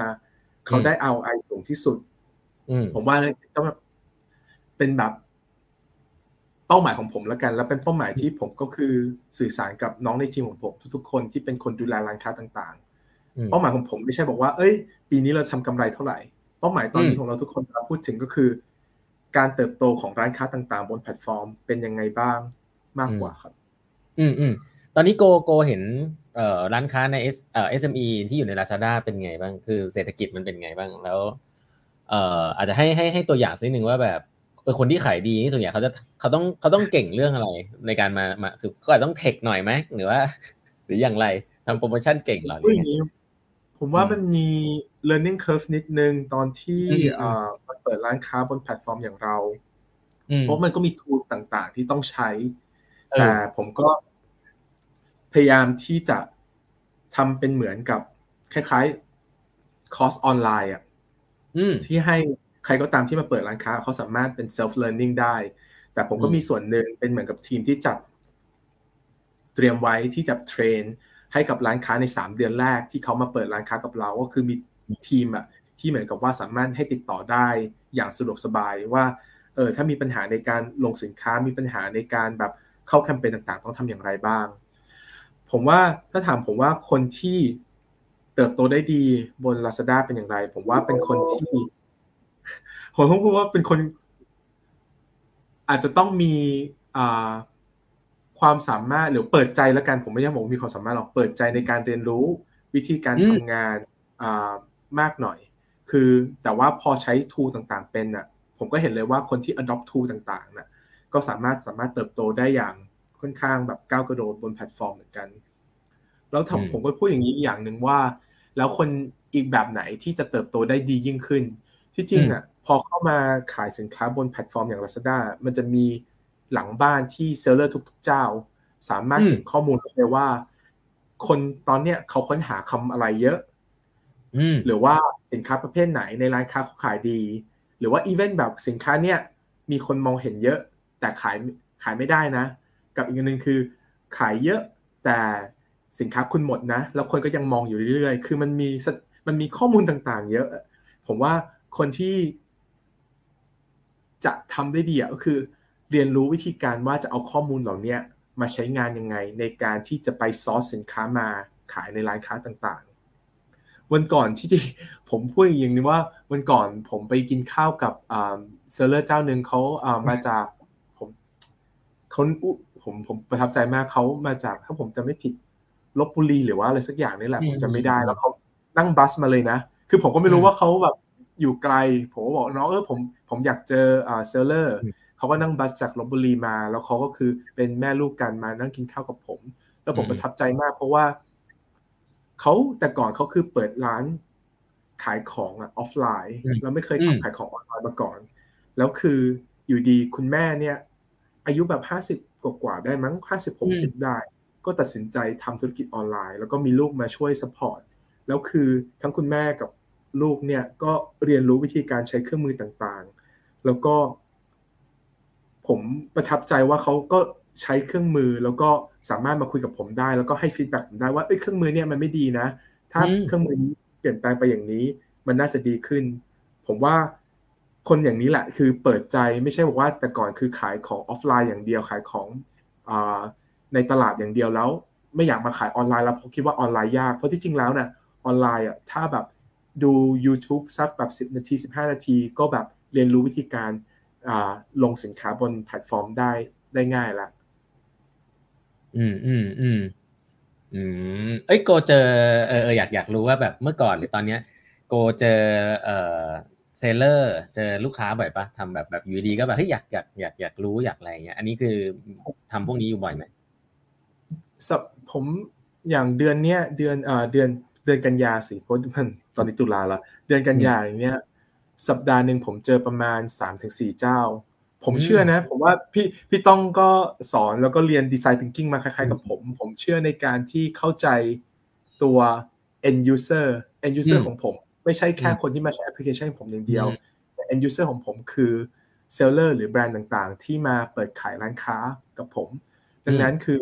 เขาได้เอาไอสูงที่สุดผมว่าเนี่ยต้องเป็นแบบเป้าหมายของผมแล้วกัน แล้วเป็นเป้าหมายที่ผมก็คือสื่อสารกับน้องในทีมของผมทุกๆคนที่เป็นคนดูแลร้านค้าต่างๆ เป้าหมายของผมไม่ใช่บอกว่า เอ้ย ปีนี้เราทำกำไรเท่าไหร่ เป้าหมายตอนนี้ของเราทุกคนเราพูดถึงก็คือ การเติบโตของร้านค้าต่างๆ บนแพลตฟอร์ม เป็นยังไงบ้างมากกว่าครับ อืมอืม ตอนนี้โกโกเห็นเอ่อร้านค้าในเอสเอ่อ SME ที่อยู่ใน Lazada เป็นไงบ้าง คือเศรษฐกิจมันเป็นไงบ้าง แล้ว เอ่ออาจจะให้ให้ให้ตัวอย่างสักหนึ่งว่าแบบเออคนที่ขายดีนี่ส่วนใหญ่เขาจะเขาต้องเขาต้องเก่งเรื่องอะไรในการมามาคือเขาอาจต้อง tech หน่อยไหมหรือว่า หรืออย่างไรทำโปรโมชั่นเก่งหรออย่างนี้ผมว่ามันมี learning curve นิดนึงตอนที่อ่ามันเปิดร้านค้าบนแพลตฟอร์มอย่างเรา เพราะมันก็มี tools ต่างๆ ที่ต้องใช้แต่ผมก็ พยายามที่จะทำเป็นเหมือนกับคล้ายๆคอร์สออนไลน์อะที่ให้ใครก็ตามที่มาเปิดร้านค้า เขาสามารถเป็น self learning ได้ แต่ผมก็มีส่วนหนึ่งเป็นเหมือนกับทีมที่จัด เตรียมไว้ที่จะเทรน ให้กับร้านค้าใน 3 เดือนแรกที่เขามาเปิดร้านค้ากับเรา ก็คือมีทีมอะที่เหมือนกับว่าสามารถให้ติดต่อได้อย่างสะดวกสบายว่าเออถ้ามีปัญหาในการลงสินค้ามีปัญหาในการแบบเข้าแคมเปญต่างๆ ต้องทำอย่างไรบ้าง ผมว่าถ้าถามผมว่าคนที่เติบโตได้ดีบน Lazada เป็นอย่างไร ผมว่าเป็นคนที่ผมต้องพูดว่าเป็นคน อาจจะต้องมีความสามารถหรือเปิดใจแล้วกันผมไม่ใช่บอกมีความสามารถหรอกเปิดใจในการเรียนรู้วิธีการทำงานมากหน่อย คือแต่ว่าพอใช้ทูต่างๆเป็นอะ ผมก็เห็นเลยว่าคนที่ adopt ทูต่างๆน่ะก็สามารถสามารถเติบโตได้อย่าง ค่อนข้างแบบก้าวกระโดดบนแพลตฟอร์มเหมือนกัน แล้วผมก็พูดอย่างนี้อย่างหนึ่งว่า แล้วคนอีกแบบไหนที่จะเติบโตได้ดียิ่งขึ้น ที่จริงอะพอเข้ามาขายสินค้าบนแพลตฟอร์มอย่าง Lazada มันจะมีหลังบ้านที่ seller ทุกๆเจ้า สามารถเห็นข้อมูลได้ว่า คนตอนเนี้ยเขาค้นหาคำอะไรเยอะหรือว่าสินค้าประเภทไหนในร้านค้าเขาขายดี หรือว่าอีเวนต์แบบสินค้าเนี้ยมีคนมองเห็นเยอะ แต่ขายขายไม่ได้นะ กับอีกอันหนึ่งคือ ขายเยอะแต่สินค้าคุณหมดนะ แล้วคนก็ยังมองอยู่เรื่อยๆ คือมันมีมันมีข้อมูลต่างๆ เยอะ ผมว่าคนที่จะทำได้ดีก็คือ เรียนรู้วิธีการว่าจะเอาข้อมูลเหล่านี้มาใช้งานยังไง ในการที่จะไปซอสสินค้ามาขายในร้านค้าต่างๆ วันก่อนที่จริงผมพูดอย่างนี้ว่าวันก่อนผมไปกินข้าวกับเซอร์เลอร์เจ้าหนึ่งเขามาจากผมเขา ผมผมประทับใจมากเขามาจากถ้าผมจำไม่ผิดลพบุรีหรือว่าอะไรสักอย่างนี่แหละผมจำไม่ได้แล้วเขานั่ง bus มาเลยนะ คือผมก็ไม่รู้ว่าเขาแบบอยู่ไกล ผมก็บอกน้องเออผมผมอยากเจออ่า seller เขาก็นั่ง bus จากลพบุรีมา แล้วเขาก็คือเป็นแม่ลูกกันมานั่งกินข้าวกับผม แล้วผมประทับใจมาก เพราะว่าเขาแต่ก่อนเขาคือเปิดร้านขายของออฟไลน์แล้วไม่เคยทำขายของออนไลน์มาก่อน แล้วคืออยู่ดีคุณแม่เนี่ย อายุแบบห้าสิบ กว่าได้มั้งห้าสิบหกสิบได้ ก็ตัดสินใจทำธุรกิจออนไลน์ แล้วก็มีลูกมาช่วย support แล้วคือทั้งคุณแม่กับลูกเนี่ยก็เรียนรู้วิธีการใช้เครื่องมือต่างๆ แล้วก็ ผมประทับใจว่าเขาก็ใช้เครื่องมือแล้วก็สามารถมาคุยกับผมได้ แล้วก็ให้ feedback ผมได้ว่าเอ้ยเครื่องมือเนี่ยมันไม่ดีนะ ถ้าเครื่องมือนี้เปลี่ยนแปลงไปอย่างนี้ มันน่าจะดีขึ้น ผมว่า คนอย่างนี้แหละคือเปิดใจไม่ใช่บอกว่าแต่ก่อนคือขายของออฟไลน์อย่างเดียวขายของอในตลาดอย่างเดียวแล้ว ไม่อยากมาขายออนไลน์แล้วเพราะคิดว่าออนไลน์ยากเพราะที่จริงแล้วเนี่ยออนไลน์อะถ้าแบบดู YouTube สักแบบ 10 นาที 15 นาที ก็แบบเรียนรู้วิธีการลงสินค้าบนแพลตฟอร์มได้ได้ง่ายละอืมอืมอืมอืมเอ้ยโกเจอเอออยากอยากรู้ว่าแบบเมื่อก่อนหรือตอนเนี้ย โกเจอเออ เซเลอร์เจอลูกค้าบ่อยปะทำแบบแบบอยู่ดีก็แบบเฮ้ยอยากอยากอยากอยากรู้อยากอะไรเงี้ย อันนี้คือทำพวกนี้อยู่บ่อยไหมสับผมอย่างเดือนเนี้ยเดือนเอ่อเดือนเดือนกันยาสิเพราะมันตอนนี้ตุลาแล้วเดือนกันยาอย่างเนี้ยสัปดาห์หนึ่งผมเจอประมาณสามถึงสี่เจ้า ผมเชื่อนะ ผมว่าพี่พี่ต้องก็สอนแล้วก็เรียนดีไซน์ thinking มาคล้ายๆกับผม ผมเชื่อในการที่เข้าใจตัว end user end user ของผม ไม่ใช่แค่คนที่มาใช้แอปพลิเคชันผมอย่างเดียวแต่ end user ของผมคือเซลเลอร์หรือแบรนด์ต่างๆ ที่มาเปิดขายร้านค้ากับผม ดังนั้นคือ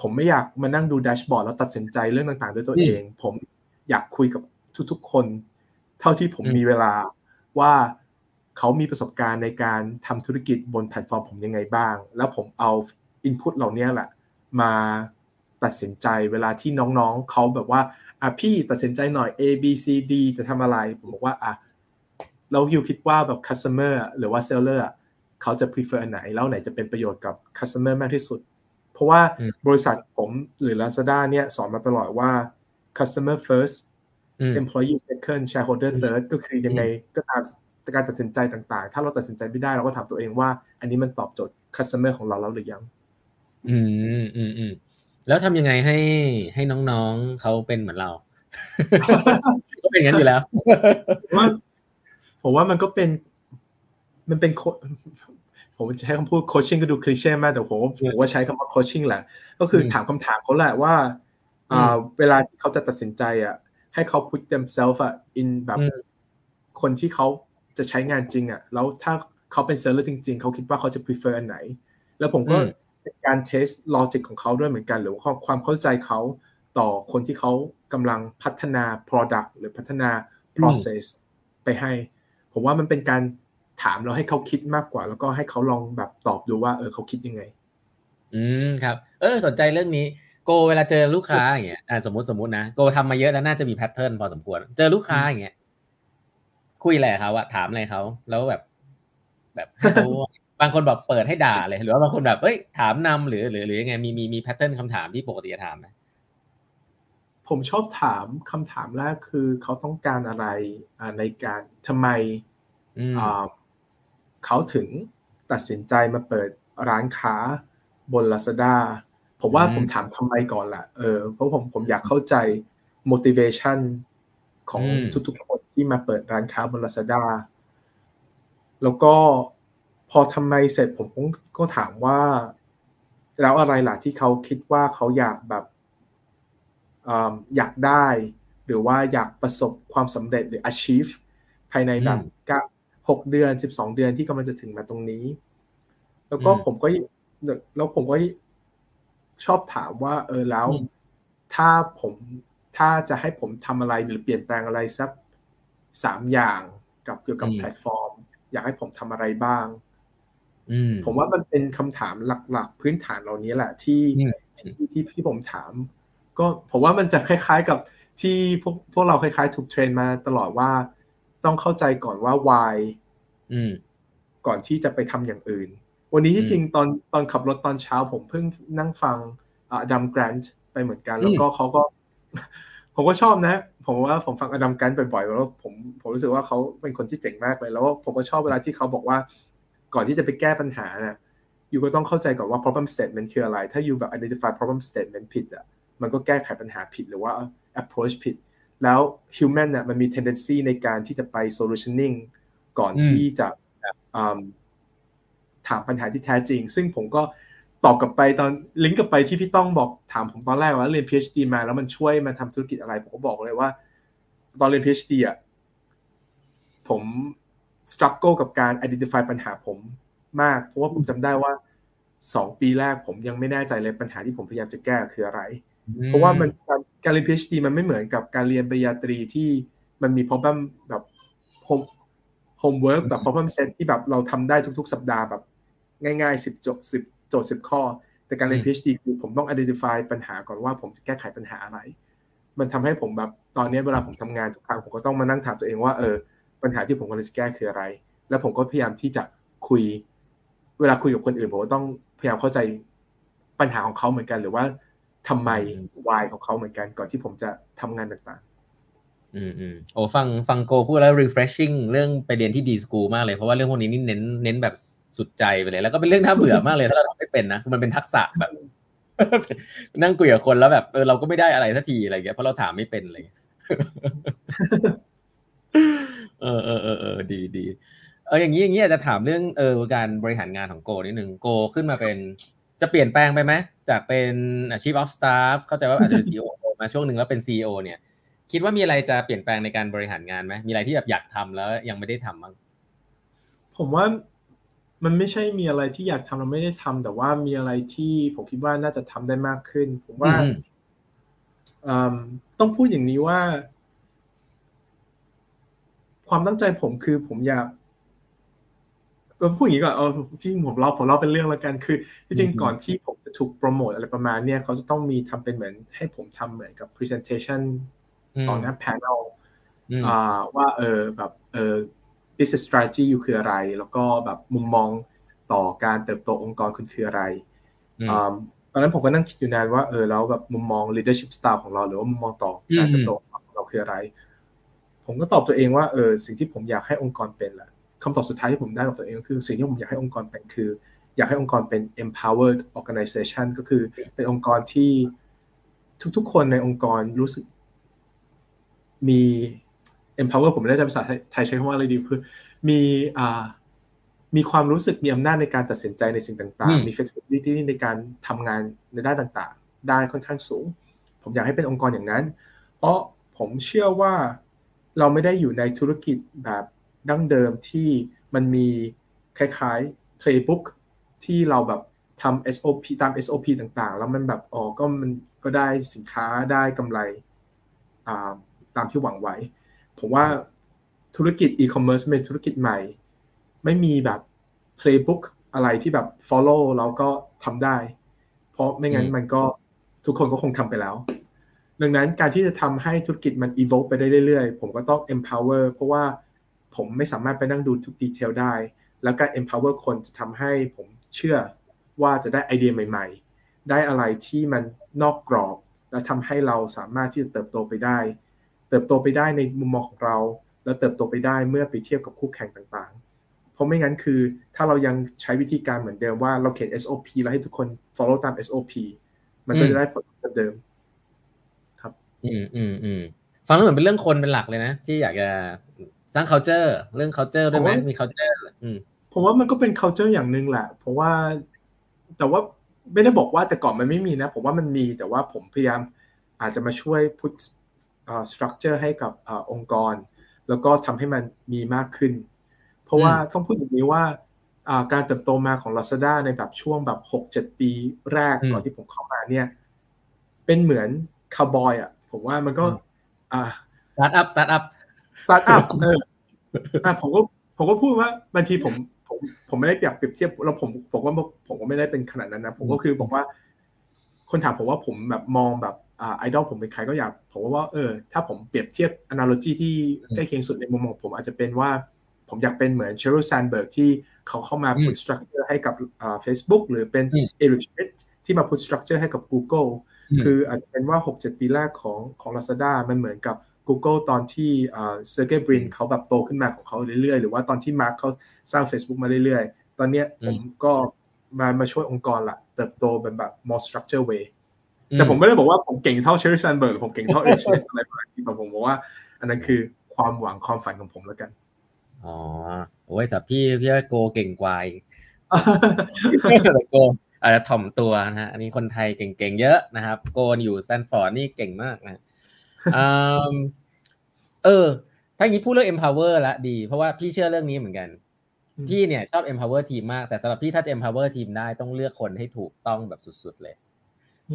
ผมไม่อยากมานั่งดูแดชบอร์ดแล้วตัดสินใจเรื่องต่างๆ ด้วยตัวเอง ผมอยากคุยกับทุกๆคน เท่าที่ผมมีเวลาว่าเขามีประสบการณ์ในการทำธุรกิจบนแพลตฟอร์มผมยังไงบ้าง แล้วผมเอา input เหล่านี้แหละมา ตัดสินใจเวลาที่น้องๆเขาแบบว่าอะพี่ตัดสินใจหน่อย A B C D จะทำอะไร ผมบอกว่าอะเรา you คิดว่าแบบ customer หรือว่า seller เขาจะ prefer อันไหน แล้วไหนจะเป็นประโยชน์กับ customer มากที่สุด เพราะว่าบริษัทผมหรือ Lazada เนี่ยสอนมาตลอดว่า customer first employee second shareholder third ก็คือยังไงก็ตามการตัดสินใจต่างๆ ถ้าเราตัดสินใจไม่ได้เราก็ถามตัวเองว่า อันนี้มันตอบโจทย์ customer ของเราแล้วหรือยัง อืมอืมอืม แล้วทำยังไงให้ให้น้องๆเขาเป็นเหมือนเรา ก็เป็นงั้นอยู่แล้วว่าผมว่ามันก็เป็น มันเป็นผมใช้คำพูดโคชชิ่งก็ดูคลิเช่มากแต่ผมผมว่าใช้คำว่าโคชชิ่งแหละ ก็คือถามคำถามเขาแหละว่าเวลาที่เขาจะตัดสินใจอะ ให้เขา put themselves อะ in แบบ คนที่เขาจะใช้งานจริง อะ แล้วถ้าเขาเป็นเซลล์จริง ๆ เขาคิดว่าเขาจะ prefer อันไหน แล้วผมก็ เป็นการเทสลอจิกของเขาด้วยเหมือนกัน หรือว่าความเข้าใจเขาต่อคนที่เขากำลังพัฒนา product หรือพัฒนา process ไปให้ ผมว่ามันเป็นการถามเราให้เขาคิดมากกว่า แล้วก็ให้เขาลองแบบตอบดูว่าเออเขาคิดยังไง อืมครับ เออ สนใจเรื่องนี้ โกเวลาเจอลูกค้าอย่างเงี้ยสมมติสมมตินะโกทำมาเยอะแล้วน่าจะมีแพทเทิร์นพอสมควร เจอลูกค้าอย่างเงี้ยคุยอะไรเขาอะถามอะไรเขาแล้วแบบ แบบ บางคนแบบเปิดให้ด่าเลย หรือว่าบางคนแบบเอ้ยถามนำหรือหรือหรือยังไงมีมีมีแพทเทิร์นคำถามที่ปกติจะถามไหมผมชอบถามคำถามแรกคือเขาต้องการอะไรในการทำไมเขาถึงตัดสินใจมาเปิดร้านค้าบน Lazada ผมว่าผมถามทำไมก่อนแหละเออเพราะผมผมอยากเข้าใจ motivation ของทุกๆคนที่มาเปิดร้านค้าบน Lazada แล้วก็ พอทำไมเสร็จผมก็ถามว่า แล้วอะไรล่ะที่เขาคิดว่าเขาอยากแบบอยากได้ หรือว่าอยากประสบความสำเร็จหรือ achieve ภายในแบบหกเดือนสิบสองเดือนที่กำลังจะถึงมาตรงนี้ แล้วก็ผมก็แล้วผมก็ชอบถามว่า เออแล้ว ถ้าผมถ้าจะให้ผมทำอะไรหรือเปลี่ยนแปลงอะไรสักสามอย่างกับเกี่ยวกับแพลตฟอร์ม อยากให้ผมทำอะไรบ้าง ผมว่ามันเป็นคำถามหลัก ๆ พื้นฐานเหล่านี้แหละที่ที่ที่ที่ผมถาม ก็ผมว่ามันจะคล้าย ๆกับที่พวกพวกเราคล้ายๆถูกเทรนมาตลอดว่าต้องเข้าใจก่อนว่า why ก่อนที่จะไปทำอย่างอื่น วันนี้ที่จริงตอนตอนขับรถตอนเช้า ผมเพิ่งนั่งฟังอดัมแกรนต์ไปเหมือนกัน แล้วก็เขาก็ ผมก็ชอบนะ ผมว่าผมฟังอดัมแกรนต์บ่อยๆแล้วผมผมรู้สึกว่าเขาเป็นคนที่เจ๋งมากเลย แล้วผมก็ชอบเวลาที่เขาบอกว่า ก่อนที่จะไปแก้ปัญหานะยูก็ต้องเข้าใจก่อนว่า problem statement คืออะไร ถ้ายูแบบ identify problem statement ผิดอะมันก็แก้ไขปัญหาผิดหรือว่า approach ผิด แล้ว human น่ะมันมี tendency ในการที่จะไป solutioning ก่อนที่จะถามปัญหาที่แท้จริง ซึ่งผมก็ตอบกลับไปตอนลิงก์กลับไปที่พี่ต้องบอกถามผมตอนแรกว่าเรียน PhD มาแล้วมันช่วยมาทำธุรกิจอะไร ผมก็บอกเลยว่า ตอนเรียน PhD อะผม struggle กับการ identify ปัญหาผมมาก เพราะว่าผมจำได้ว่าสองปีแรกผมยังไม่แน่ใจเลยปัญหาที่ผมพยายามจะแก้คืออะไร เพราะว่ามันการเรียน PhD มันไม่เหมือนกับการเรียนปริญญาตรีที่มันมี problem แบบ home homework แบบ problem set ที่แบบเราทำได้ทุก ๆ สัปดาห์แบบง่ายๆสิบโจทย์สิบโจทย์สิบข้อ แต่การเรียน PhD คือผมต้อง identify ปัญหาก่อนว่าผมจะแก้ไขปัญหาอะไร มันทำให้ผมแบบตอนนี้เวลาผมทำงานทุกครั้งผมก็ต้องมานั่งถามตัวเองว่าเออ ปัญหาที่ผมกำลังจะแก้คืออะไร แล้วผมก็พยายามที่จะคุย เวลาคุยกับคนอื่นผมก็ต้องพยายามเข้าใจปัญหาของเขาเหมือนกัน หรือว่าทำไมวายของเขาเหมือนกัน ก่อนที่ผมจะทำงานต่างๆอืมอืมโอ้ฟังฟังโกพูดแล้ว refreshing เรื่องไปเรียนที่ดีสกูลมากเลย เพราะว่าเรื่องพวกนี้นี่เน้นเน้นแบบสุดใจไปเลย แล้วก็เป็นเรื่องน่าเบื่อมากเลย ถ้าเราทำไม่เป็นนะมันเป็นทักษะแบบ นั่งคุยกับคนแล้วแบบเออเราก็ไม่ได้อะไรสักทีอะไรเงี้ยเพราะเราถามไม่เป็นเลยเออเออเออเออดีดีเอออย่างนี้อย่างนี้อาจจะถามเรื่องเออการบริหารงานของโกนิดหนึ่งโกขึ้นมาเป็นจะเปลี่ยนแปลงไปไหมจากเป็น chief of staff เข้าใจว่าอาจจะเป็น CEO มาช่วงหนึ่งแล้วเป็น CEO เนี่ยคิดว่ามีอะไรจะเปลี่ยนแปลงในการบริหารงานไหมมีอะไรที่แบบอยากทำแล้วยังไม่ได้ทำบ้างผมว่ามันไม่ใช่มีอะไรที่อยากทำเราไม่ได้ทำแต่ว่ามีอะไรที่ผมคิดว่าน่าจะทำได้มากขึ้น ผมว่าต้องพูดอย่างนี้ว่า ความตั้งใจผมคือผมอยากเราพูดอย่างนี้ก่อนเออที่ผมเล่าผมเล่าเป็นเรื่องแล้วกันคือที่จริงก่อนที่ผมจะถูกโปรโมทอะไรประมาณเนี้ยเขาจะต้องมีทำเป็นเหมือน ให้ผมทำเหมือนกับ presentation ตอนหน้า panel ว่าเออแบบเออ business strategy อยู่คืออะไร แล้วก็แบบมุมมองต่อการเติบโตองค์กรคุณคืออะไรตอนนั้นผมก็นั่งคิดอยู่นานว่าเออแล้วแบบมุมมอง leadership style ของเราหรือว่ามุมมองต่อการเติบโตของเราคืออะไร ผมก็ตอบตัวเองว่าเออสิ่งที่ผมอยากให้องค์กรเป็นแหละคำตอบสุดท้ายที่ผมได้กับตัวเองก็คือสิ่งที่ผมอยากให้องค์กรเป็นคือ อยากให้องค์กรเป็น empowered organization ก็คือเป็นองค์กรที่ทุกๆ คนในองค์กรรู้สึกมี empower ผมไม่ได้จำภาษาไทยใช้คำว่าอะไรดีคือมีอ่ามีความรู้สึกมีอำนาจในการตัดสินใจในสิ่งต่างๆ มี flexibility ในการทำงานในด้านต่างๆ ได้ค่อนข้างสูง ผมอยากให้เป็นองค์กรอย่างนั้น เพราะผมเชื่อว่า เราไม่ได้อยู่ในธุรกิจแบบดั้งเดิมที่มันมีคล้ายๆ playbook ที่เราแบบทำ SOP ตาม SOP ต่างๆ แล้วมันแบบอ๋อก็มันก็ได้สินค้าได้กำไรตามที่หวังไว้ ผมว่าธุรกิจ e-commerce เป็นธุรกิจใหม่ ไม่มีแบบ playbook อะไรที่แบบ follow แล้วก็ทำได้ เพราะไม่งั้นมันก็ทุกคนก็คงทำไปแล้ว ดังนั้นการที่จะทำให้ธุรกิจมัน evolve ไปได้เรื่อยๆ ผมก็ต้อง empower เพราะว่าผมไม่สามารถไปนั่งดูทุกดีเทลได้ แล้วการ empower คนจะทำให้ผมเชื่อว่าจะได้ไอเดียใหม่ ๆ ได้อะไรที่มันนอกกรอบ และทำให้เราสามารถที่จะเติบโตไปได้ เติบโตไปได้ในมุมมองของเรา แล้วเติบโตไปได้เมื่อไปเทียบกับคู่แข่งต่างๆ เพราะไม่งั้นคือถ้าเรายังใช้วิธีการเหมือนเดิมว่าเราเขียน SOP แล้วให้ทุกคน follow ตาม SOP มันก็จะได้ผลเดิม อืมอืมอืมฟังแล้วเหมือนเป็นเรื่องคนเป็นหลักเลยนะ ที่อยากจะสร้าง culture เรื่อง culture ด้วยไหมมี culture อืมผมว่ามันก็เป็น culture อย่างหนึ่งแหละ เพราะว่า แต่ว่าไม่ได้บอกว่าแต่ก่อนมันไม่มีนะ ผมว่ามันมีแต่ว่าผมพยายามอาจจะมาช่วยพุทธ structure ให้กับอองค์กร แล้วก็ทำให้มันมีมากขึ้น เพราะว่าต้องพูดอย่างนี้ว่าการเติบโตมาของ Lazada ในแบบช่วงแบบหกเจ็ดปีแรกก่อนที่ผมเข้ามาเนี่ย เป็นเหมือนคาวบอยอะ ผมว่ามันก็ อ่าสตาร์ทอัพสตาร์ทอัพสตาร์ทอัพเออผมก็ผมก็พูดว่าบางทีผมผมผมไม่ได้เปรียบเปรียบเทียบแล้วผมผมว่าผมก็ไม่ได้เป็นขนาดนั้นนะ ผมก็คือบอกว่า คนถามผมว่าผมแบบมองแบบอ่าไอดอลผมเป็นใครก็อยากผมว่าเออ ถ้าผมเปรียบเทียบ analogy ที่ใกล้เคียงสุดในมุมมองผมอาจจะเป็นว่า ผมอยากเป็นเหมือนเชอร์ l แซนเบิร์กที่เขาเข้ามา put structure ให้กับอ่า Facebook หรือเป็นเอริกช m ที่มา put structure ให้กับ Google คืออาจจะเป็นว่า 6-7 ปีแรกของของ Lazada มันเหมือนกับ Google ตอนที่เซอร์เกย์บรินเขาแบบโตขึ้นมาของเขาเรื่อยๆ หรือว่าตอนที่มาร์คเขาสร้าง Facebook มาเรื่อยๆ ตอนนี้ผมก็มามาช่วยองค์กรละเติบโตเป็นแบบ more structure way แต่ผมไม่ได้บอกว่าผมเก่งเท่าเชอร์รี่ซันเบิร์กผมเก่งเท่าเอชเอะไรประมาณนี้แต่ผมบอกว่า อันนั้นคือความหวังความฝันของผมแล้วกัน อ๋อโอ้ยแต่พี่พี่โกเก่งกว่าโก อาจจะถ่อมตัวนะฮะอันนี้คนไทยเก่งๆเยอะนะครับ โกนอยู่สแตนฟอร์ดนี่เก่งมากนะเออ ถ้าอย่างนี้พูดเรื่อง empower ละดี เพราะว่าพี่เชื่อเรื่องนี้เหมือนกัน พี่เนี่ยชอบ empower ทีมมาก แต่สำหรับพี่ถ้าจะ empower ทีมได้ต้องเลือกคนให้ถูกต้องแบบสุดๆเลย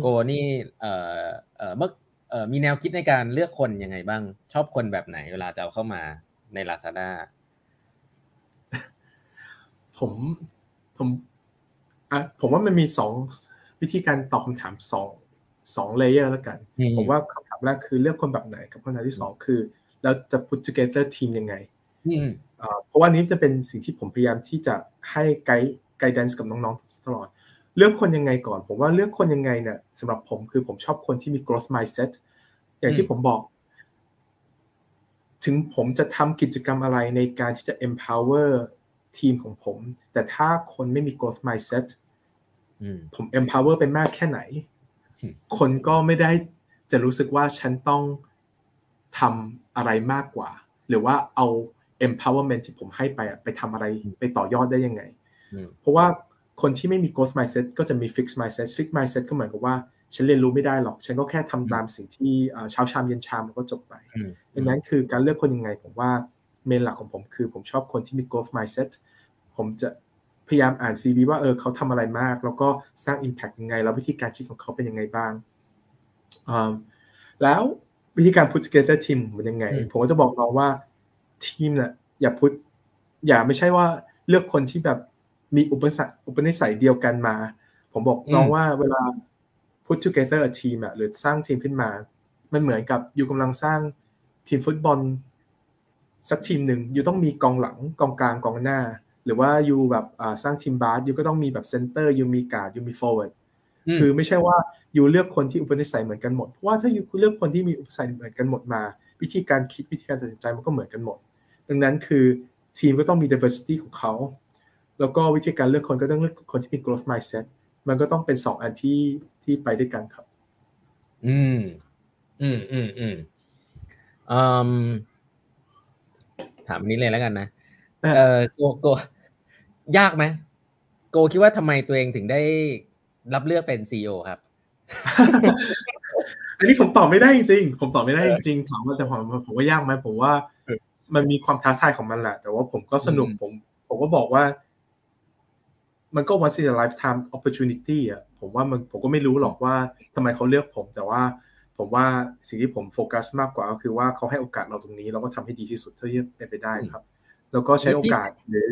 โกนี่เอ่อเอ่อเมื่อเอ่อมีแนวคิดในการเลือกคนยังไงบ้าง ชอบคนแบบไหนเวลาจะเอาเข้ามาใน Lazada ผมผม อะผมว่ามันมีสองวิธีการตอบคำถามสองสอง layer แล้วกัน ผมว่าคำถามแรกคือเลือกคนแบบไหนกับคำถามที่สองคือแล้วจะ put together ทีมยังไงเพราะว่านี้จะเป็นสิ่งที่ผมพยายามที่จะให้ guide guidance กับน้องๆตลอด เลือกคนยังไงก่อน ผมว่าเลือกคนยังไงเนี่ยสำหรับผมคือผมชอบคนที่มี growth mindset อย่างที่ผมบอก ถึงผมจะทำกิจกรรมอะไรในการที่จะ empower ทีมของผม แต่ถ้าคนไม่มี growth mindset ผม empower ไปมากแค่ไหน คนก็ไม่ได้จะรู้สึกว่าฉันต้องทำอะไรมากกว่า หรือว่าเอา empowerment ที่ผมให้ไปไปทำอะไรไปต่อยอดได้ยังไง เพราะว่าคนที่ไม่มี growth mindset ก็จะมี fixed mindset fixed mindset ก็เหมือนกับว่า ฉันเรียนรู้ไม่ได้หรอก ฉันก็แค่ทำตามสิ่งที่เช้าชามเย็นชามมันก็จบไปดังนั้นคือการเลือกคนยังไงผมว่าเมนหลักของผมคือผมชอบคนที่มี growth mindset ผมจะ พยายามอ่าน CV ว่าเออเขาทำอะไรมาก แล้วก็สร้าง impact ยังไง แล้ววิธีการคิดของเขาเป็นยังไงบ้างแล้ววิธีการ put together team มันยังไง ผมก็จะบอกน้องว่าทีมเนี่ยอย่าพุทอย่าไม่ใช่ว่าเลือกคนที่แบบมีอุปสรรคอุปนิสัยเดียวกันมา ผมบอกน้องว่าเวลา put together a team อะหรือสร้างทีมขึ้นมา มันเหมือนกับอยู่กำลังสร้างทีมฟุตบอลสักทีมหนึ่ง you ต้องมีกองหลังกองกลางกองหน้า หรือว่า you แบบสร้างทีมบาส you ก็ต้องมีแบบ center you มี guard you มี forward คือไม่ใช่ว่า you เลือกคนที่อุปนิสัยเหมือนกันหมดเพราะว่าถ้า you เลือกคนที่มีอุปนิสัยเหมือนกันหมดมา วิธีการคิดวิธีการตัดสินใจมันก็เหมือนกันหมด ดังนั้นคือทีมก็ต้องมี diversity ของเขา แล้วก็วิธีการเลือกคนก็ต้องเลือกคนที่มี growth mindset มันก็ต้องเป็นสองอันที่ที่ไปด้วยกันครับ อืม อืมอืมอืมอืมถามนี้เลยแล้วกันนะ เออโกโกยากไหมโกคิดว่าทำไมตัวเองถึงได้รับเลือกเป็นซีอครับ อันนี้ผมตอบไม่ได้จริงผมตอบไม่ได้จริงถามว่าแต่ผมผมว่ายากไหมผมว่า มันมีความท้าทายของมันแหละแต่ว่าผมก็สนุกผม ผมก็บอกว่า มันก็ once in a lifetime opportunity อะผมว่ามันผมก็ไม่รู้หรอกว่าทำไมเขาเลือกผม แต่ว่าผมว่าสิ่งที่ผมโฟกัสมากกว่าก็คือว่าเขาให้โอกาสเราตรงนี้เราก็ทำให้ดีที่สุดเท่าที่เป็นไปได้ครับ แล้วก็ใช้โอกาสหรือ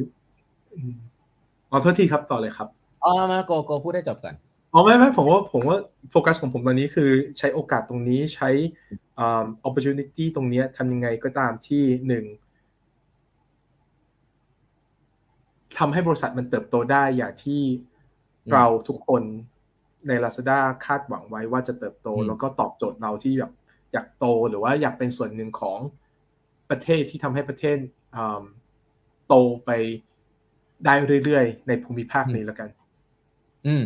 อ๋อโทษทีครับต่อเลยครับอ๋อมาโกโกพูดได้จบก่อนอ๋อไม่ไม่ผมว่าผมว่าโฟกัสของผมตอนนี้คือใช้โอกาสตรงนี้ใช้อ่า opportunity ตรงนี้ทำยังไงก็ตามที่หนึ่งทำให้บริษัทมันเติบโตได้อย่างที่เราทุกคนใน Lazada คาดหวังไว้ว่าจะเติบโต แล้วก็ตอบโจทย์เราที่แบบอยากโตหรือว่าอยากเป็นส่วนหนึ่งของประเทศที่ทำให้ประเทศ โตไปได้เรื่อยๆ ในภูมิภาคนี้แล้วกัน อืม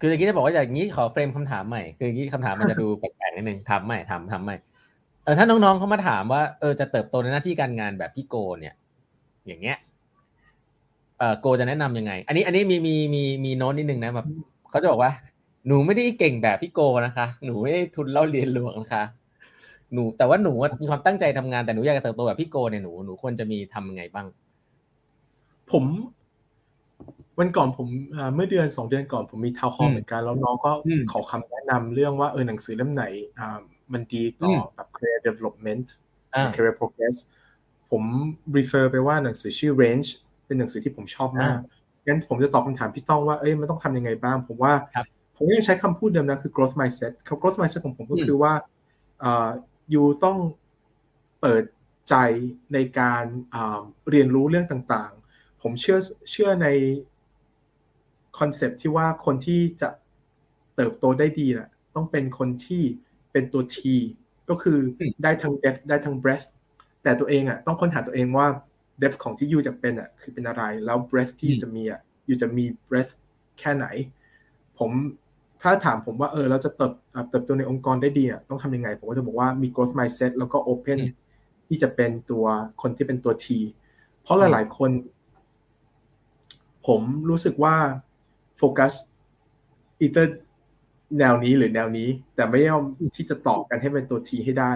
คืออย่างนี้จะบอกว่าอย่างนี้ขอเฟรมคำถามใหม่ คืออย่างนี้คำถามมันจะดูแปลกๆนิดนึงทำใหม่ทำทำใหม่ เออถ้าน้องๆเขามาถามว่าเออจะเติบโตในหน้าที่การงานแบบพี่โก เนี่ย อย่างเงี้ย เออโกจะแนะนํำยังไง อันนี้ อันนี้มีมีมีมีโน้ตนิดนึงนะแบบเขาจะบอกว่าหนูไม่ได้เก่งแบบพี่โกนะคะ หนูไม่ได้ทุนเล่าเรียนหลวงนะคะ หนูแต่ว่าหนูมีความตั้งใจทำงานแต่หนูอยากจะเติบโตแบบพี่โกเนี่ยหนูหนูควรจะมีทำยังไงบ้าง ผมวันก่อนผมเมื่อเดือนสองเดือนก่อนผมมีทาวน์ฮอลเหมือนกัน แล้วน้องก็ขอคำแนะนำเรื่องว่าเออหนังสือเล่มไหนมันดีต่อแบบ career development career progress ผม refer ไปว่าหนังสือชื่อ range เป็นหนังสือที่ผมชอบมากงั้นผมจะตอบคำถามพี่ต้องว่าเอ้ยมันต้องทำยังไงบ้าง ผมว่าผมยังใช้คำพูดเดิมนะคือ growth mindset growth mindset ของผมก็คือว่าอ ยู่ต้องเปิดใจในการเรียนรู้เรื่องต่างๆ ผมเชื่อเชื่อในคอนเซปที่ว่าคนที่จะเติบโตได้ดีแหละต้องเป็นคนที่เป็นตัว T ก็คือได้ทั้ง depth ได้ทั้ง breadth แต่ตัวเองอะต้องค้นหาตัวเองว่า depth ของที่ยูจะเป็นอะคือเป็นอะไร แล้ว breadth ที่จะมีอะยูจะมี breadth แค่ไหน ผม ถ้าถามผมว่าเออเราจะเติบเติบโตในองค์กรได้ดีอะต้องทำยังไง ผมก็จะบอกว่ามี growth mindset แล้วก็ open ที่จะเป็นตัวคนที่เป็นตัว T เพราะหลาย ๆ คน ผมรู้สึกว่าโฟกัสอีเตอร์แนวนี้หรือแนวนี้ แต่ไม่ยอมที่จะตอบกันให้เป็นตัวทีให้ได้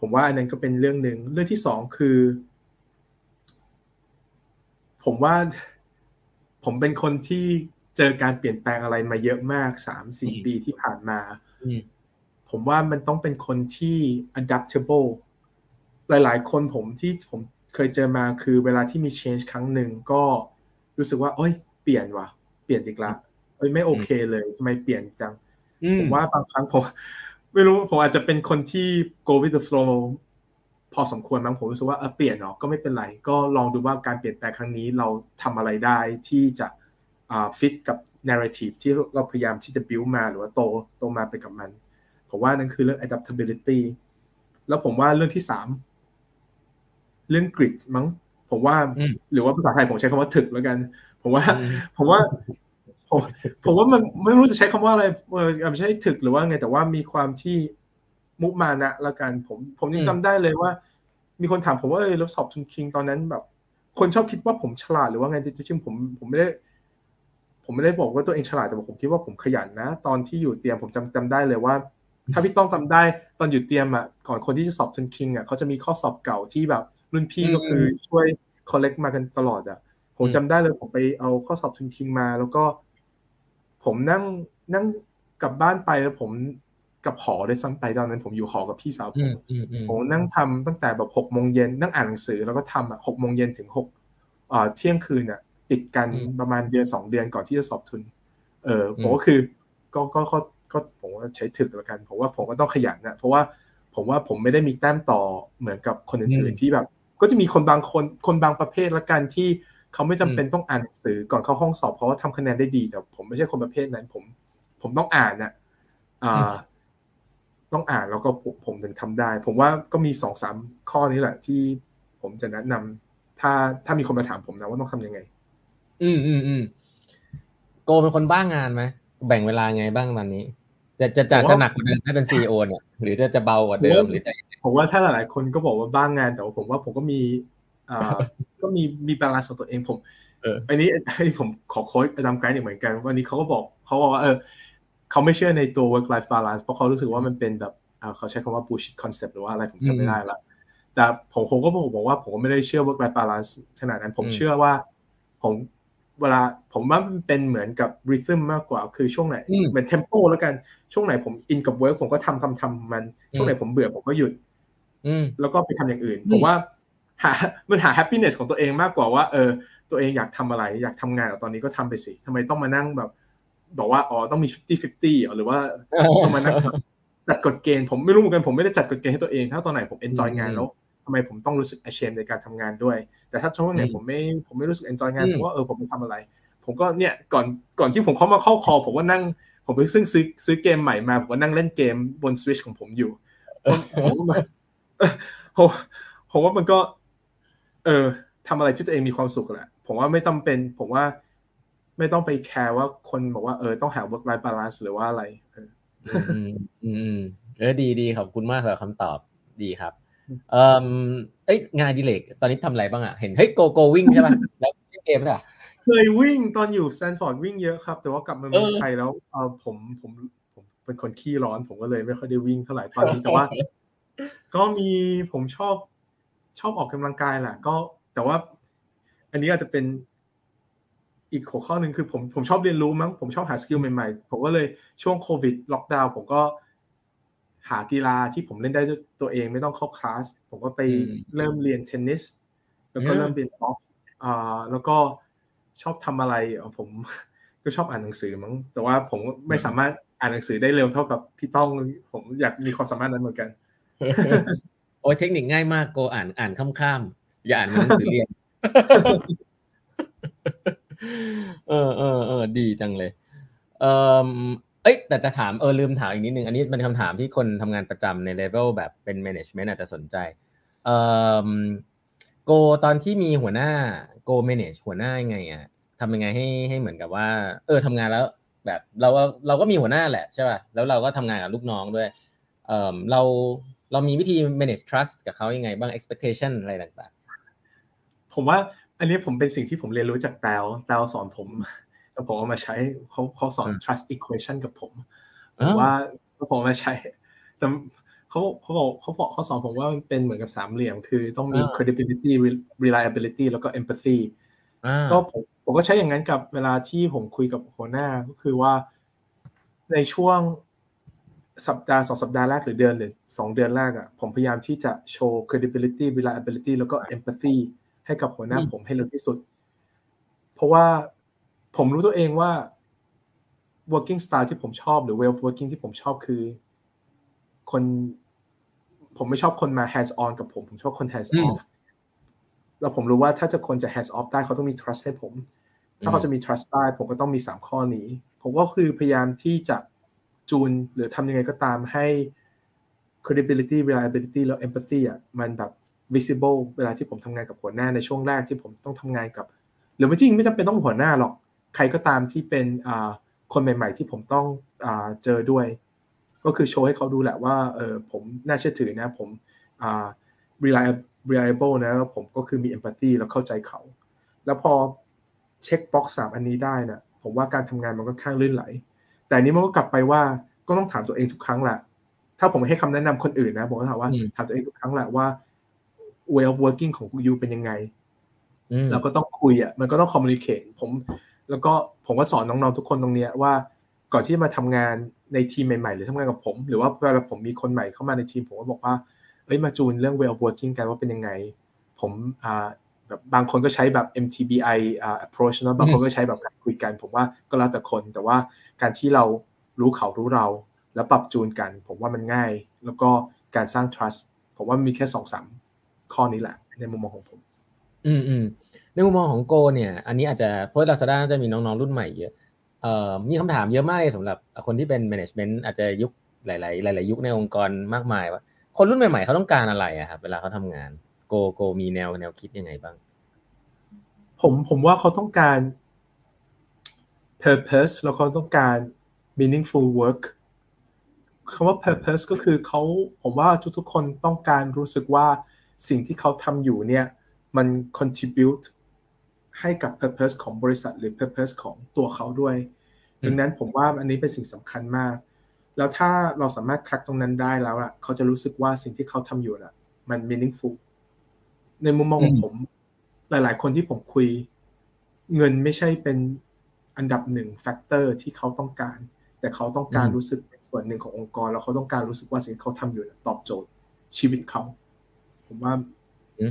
ผมว่าอันนั้นก็เป็นเรื่องหนึ่งเรื่องที่สองคือ ผมว่าผมเป็นคนที่ เจอการเปลี่ยนแปลงอะไรมาเยอะมากสามสี่ปีที่ผ่านมาผมว่ามันต้องเป็นคนที่ adaptable หลาย ๆ คนผมที่ผมเคยเจอมาคือเวลาที่มี change ครั้งหนึ่งก็รู้สึกว่าโอ้ย เปลี่ยนว่ะ เปลี่ยนอีกละเอ้ยไม่โอเคเลยทำไมเปลี่ยนจัง ผมว่าบางครั้งผมไม่รู้ผมอาจจะเป็นคนที่ go with the flow พอสมควรมั้งผมรู้สึกว่าเออเปลี่ยนเนาะก็ไม่เป็นไร ก็ลองดูว่าการเปลี่ยนแปลงครั้งนี้เราทำอะไรได้ที่จะ ฟิตกับ narrative ที่เราพยายามที่จะ build มาหรือว่าโตโตมาไปกับมัน ผมว่านั่นคือเรื่อง adaptability แล้วผมว่าเรื่องที่สามเรื่อง grit มั้ง ผมว่าหรือว่าภาษาไทยผมใช้คำว่าถึกแล้วกัน ผมว่า ผมว่าผมผมว่ามันไม่รู้จะใช้คำว่าอะไรไม่ใช่ถึกหรือว่าไงแต่ว่ามีความที่มุมานะละกัน ผม ผมยังจำได้เลยว่า มีคนถามผมว่าเออเราสอบทุนคิงตอนนั้นแบบ คนชอบคิดว่าผมฉลาดหรือว่าไงจริงๆผมผมไม่ได้ ผมไม่ได้บอกว่าตัวเองฉลาดแต่ผมคิดว่าผมขยันนะ ตอนที่อยู่เตรียมผมจำจำได้เลยว่า ถ้าพี่ต้องจำได้ตอนอยู่เตรียมอะก่อนคนที่จะสอบทุนคิงอะเขาจะมีข้อสอบเก่าที่แบบรุ่นพี่ก็คือช่วยคอลเลกมากันตลอดอะผมจำได้เลยผมไปเอาข้อสอบทุนคิงมา แล้วก็ ผมนั่งนั่งกลับบ้านไปแล้วผมกับหอได้ซ้ำไปตอนนั้นผมอยู่หอกับพี่สาวผมผมนั่งทำตั้งแต่แบบหกโมงเย็นนั่งอ่านหนังสือแล้วก็ทำอะหกโมงเย็นถึงหกเที่ยงคืนอะ ติดกันประมาณเดือนสองเดือนก่อนที่จะสอบทุน เออผมก็คือก็ก็ก็ก็ผมว่าใช้ถึกแล้วกันผมว่าผมก็ต้องขยันนะเพราะว่าผมว่าผมไม่ได้มีแต้มต่อเหมือนกับคนอื่นๆที่แบบ ก็จะมีคนบางคนคนบางประเภทละกันที่เขาไม่จำเป็นต้องอ่านหนังสือก่อนเข้าห้องสอบเพราะว่าทำคะแนนได้ดีแต่ผมไม่ใช่คนประเภทนั้น ผม ผมต้องอ่านนะอ่าต้องอ่านแล้วก็ผมถึงทำได้ ผมว่าก็มีสองสามข้อนี้แหละ ที่ผมจะแนะนำถ้าถ้ามีคนมาถามผมนะว่าต้องทํำยังไง อืมอืมอืมโกเป็นคนบ้างานไหมแบ่งเวลาไงบ้างตอนนี้ จะจะจะจะหนักกว่าเดิมให้เป็นซีอเนี่ย หรือจะจะเบากว่าเดิมหรือจะผมว่าถ้าหลายๆคนก็บอกว่าบ้างานแต่ว่าผมว่าผมก็มีอ่าก็มีมี balance ของตัวเองผมอันนี้อันนี้ผมขอ quote อาจารย์ไกด์เหมือนกัน วันนี้เขาก็บอกเขาบอกว่าเออเขาไม่เชื่อในตัว work life balance เพราะเขารู้สึกว่ามันเป็นแบบเขาใช้คำว่า bullshit concept หรือว่าอะไรผมจำไม่ได้ละแต่ผมผมก็บอกว่าผมก็ไม่ได้เชื่อ work life balance ขนาดนั้น ผมเชื่อว่า ผม เวลาผมว่ามันเป็นเหมือนกับ rhythm มากกว่าคือช่วงไหนเหมือน tempo แล้วกันช่วงไหนผมอินกับ work ผมก็ทำทำทำมัน ช่วงไหนผมเบื่อผมก็หยุดแล้วก็ไปทำอย่างอื่น ผมว่าหามันหา happiness ของตัวเองมากกว่าว่าเออตัวเองอยากทำอะไร อยากทำงานตอนนี้ก็ทำไปสิทำไมต้องมานั่งแบบ บอกว่าอ๋อต้องมี 50 50หรือว่าต้องมานั่งจัดกฎเกณฑ์ผมไม่รู้เหมือนกันผมไม่ได้จัดกฎเกณฑ์ให้ตัวเองถ้าตอนไหนผมเอนจอยงานแล้ว ทำไมผมต้องรู้สึก ashamed ในการทำงานด้วย แต่ถ้าช่วงไหนผมไม่ผมไม่รู้สึกเอนจอยงานผมว่าเออผมไปทำอะไร ผมก็เนี่ยก่อนก่อนที่ผมเข้ามาเข้าคอผมว่านั่ง ผมไปซึ่งซื้อซื้อเกมใหม่มาผมก็นั่งเล่นเกมบนสวิชของผมอยู่ผมผมผมว่ามันก็ เออทำอะไรที่ตัวเองมีความสุขแหละ ผมว่าไม่จาเป็น ผมว่าไม่ต้องไปแคร์ว่าคนบอกว่าเออต้องหา work life balance หรือว่าอะไร เออ อืมเออดีดีขอบคุณมากสำหรับคำตอบดีครับ เอ่อเอ้ยงานดิเลกตอนนี้ทำอะไรบ้างอะ เห็นเฮ้ยโกโกวิ่งใช่ป่ะแล้วเกมอะเคยวิ่งตอนอยู่แซนฟอร์ดวิ่งเยอะครับ แต่ว่ากลับมาเมืองไทยแล้วเออผมผมผมเป็นคนขี้ร้อน ผมก็เลยไม่ค่อยได้วิ่งเท่าไหร่ตอนนี้แต่ว่า ก็มีผมชอบชอบออกกำลังกายแหละก็แต่ว่า อันนี้อาจจะเป็นอีกหัวข้อหนึ่งคือผมผมชอบเรียนรู้มั้งผมชอบหา skill ใหม่ๆ ผมก็เลยช่วงโควิดล็อกดาวน์ผมก็ หากีฬาที่ผมเล่นได้ตัวเองไม่ต้องเข้าคลาสผมก็ไปเริ่มเรียนเทนนิสแล้วก็เริ่มเรียนกอล์ฟอ่าแล้วก็ชอบทำอะไรผมก็ชอบอ่านหนังสือมั้งแต่ว่าผมไม่สามารถอ่านหนังสือได้เร็วเท่ากับพี่ต้องผมอยากมีความสามารถนั้นเหมือนกันโอ้ยเทคนิคง่ายมากโกอ่านอ่านข้ามๆอย่าอ่านหนังสือเรียนเออเออเออดีจังเลยเออ เอ้ยแต่จะถามเออลืมถามอีกนิดนึง อันนี้เป็นคำถามที่คนทำงานประจำในเลเวลแบบเป็นแมネจเมนต์อาจจะสนใจเออโกตอนที่มีหัวหน้าโกแมネจหัวหน้ายังไงอะทำยังไงให้ให้เหมือนกับว่า เออทำงานแล้วแบบเราเราก็มีหัวหน้าแหละใช่ป่ะแล้วเราก็ทำงานกับลูกน้องด้วยเออเราเรามีวิธี manage trust กับเขายังไงบ้าง expectation อะไรต่างๆ ผมว่าอันนี้ผมเป็นสิ่งที่ผมเรียนรู้จากแตวแตวสอนผม แล้วผมเอามาใช้เขาเขาสอน trust equation กับผมว่าผมมาใช้แต่เขาเขาบอกเขาบอกเขาสอนผมว่ามันเป็นเหมือนกับสามเหลี่ยม คือต้องมี credibility reliability แล้วก็ empathy ก็ผมผมก็ใช้อย่างนั้นกับเวลาที่ผมคุยกับหัวหน้าก็คือว่าในช่วงสัปดาห์สองสัปดาห์แรกหรือเดือนหรือสองเดือนแรกอะผมพยายามที่จะโชว์ credibility reliability แล้วก็ empathy ให้กับหัวหน้าผมให้เร็วที่สุด เพราะว่า ผมรู้ตัวเองว่า working style ที่ผมชอบหรือ way of working ที่ผมชอบคือ คน ผมไม่ชอบคนมา hands on กับผม ผมชอบคน hands off แล้วผมรู้ว่าถ้าจะคนจะ hands off ได้เขาต้องมี trust ให้ผม ถ้าเขาจะมี trust ได้ผมก็ต้องมีสามข้อนี้ ผมก็คือพยายามที่จะจูนหรือทำยังไงก็ตามให้ credibility reliability แล้ว empathy อะมันแบบ visible เวลาที่ผมทำงานกับหัวหน้าในช่วงแรกที่ผมต้องทำงานกับ หรือไม่จริงไม่จำเป็นต้องหัวหน้าหรอก ใครก็ตามที่เป็นคนใหม่ ๆ ที่ผมต้องอเจอด้วย ก็คือโชว์ให้เขาดูแหละว่าเออผมน่าเชื่อถือนะ ผม reliable นะแล้วผมก็คือมี empathy แล้วเข้าใจเขา แล้วพอเช็คบ็อกซ์สามอันนี้ได้นะผมว่าการทำงานมันก็ข้างลื่นไหล แต่นี้มันก็กลับไปว่าก็ต้องถามตัวเองทุกครั้งแหละถ้าผมให้คำแนะนำคนอื่นนะผมก็ถามว่าถามตัวเองทุกครั้งแหละว่า way of working ของยูเป็นยังไงเราก็ต้องคุยอะมันก็ต้อง communicate ผม แล้วก็ผมก็สอนน้องๆทุกคนตรงเนี้ยว่าก่อนที่มาทำงานในทีมใหม่ๆ หรือทำงานกับผม หรือว่าเวลาผมมีคนใหม่เข้ามาในทีม ผมก็บอกว่าเอ้ยมาจูนเรื่อง way of working กันว่าเป็นยังไง ผมอ่าแบบบางคนก็ใช้แบบ MTBI อ่า approach นะบางคนก็ใช้แบบการคุยกัน ผมว่าก็แล้วแต่คนแต่ว่าการที่เรารู้เขารู้เรา แล้วปรับจูนกัน ผมว่ามันง่าย แล้วก็การสร้าง trust ผมว่ามีแค่สองสามข้อนี้แหละ ในมุมมองของผม อืมอืม ในมุมมองของโกเนี่ย อันนี้อาจจะเพราะลาซาด้าจะมีน้องๆรุ่นใหม่เยอะเอ่อมีคำถามเยอะมากเลยสำหรับคนที่เป็น management อาจจะยุคหลาย ๆ หลาย ๆ ยุคในองค์กรมากมายว่าคนรุ่นใหม่ ๆเขาต้องการอะไรอะครับเวลาเขาทำงานโกโกมีแนวแนวคิดยังไงบ้าง ผมผมว่าเขาต้องการ purpose แล้วเขาต้องการ meaningful work คำว่า purpose ก็คือเขาผมว่าทุกๆคนต้องการรู้สึกว่าสิ่งที่เขาทำอยู่เนี่ย มัน contribute ให้กับ purpose ของบริษัทหรือ purpose ของตัวเขาด้วย ดังนั้นผมว่าอันนี้เป็นสิ่งสำคัญมาก แล้วถ้าเราสามารถ crack ตรงนั้นได้แล้วอะเขาจะรู้สึกว่าสิ่งที่เขาทำอยู่อะมัน meaningful ในมุมมองของผม หลาย ๆ คนที่ผมคุย เงินไม่ใช่เป็นอันดับหนึ่ง factor ที่เขาต้องการ แต่เขาต้องการรู้สึกเป็นส่วนหนึ่งขององค์กร แล้วเขาต้องการรู้สึกว่าสิ่งเขาทำอยู่ตอบโจทย์ชีวิตเขา ผมว่า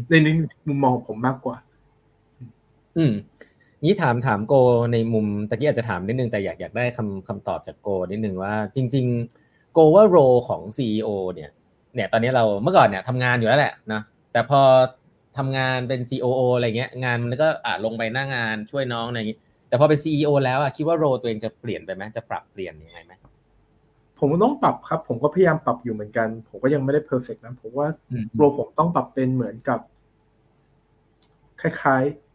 ในนี้มุมมองของผมมากกว่า อืมนี้ถามถามโกในมุมตะกี้อาจจะถามนิดนึงแต่อยากอยากได้คำคำตอบจากโกนิดนึงว่า จริง ๆ โกว่า role ของ CEO เนี่ย เนี่ย ตอนนี้เราเมื่อก่อนเนี่ยทำงานอยู่แล้วแหละนะแต่พอทำงานเป็น COO อะไรเงี้ย งานมันก็อ่าลงไปหน้างานช่วยน้องอะไรอย่างงี้ แต่พอเป็น CEO แล้วอะคิดว่า role ตัวเองจะเปลี่ยนไปไหมจะปรับเปลี่ยนยังไงไหมผมต้องปรับครับ ผมก็พยายามปรับอยู่เหมือนกัน ผมก็ยังไม่ได้ perfect นะผมว่าโรผมต้องปรับเป็นเหมือนกับ คล้าย ๆ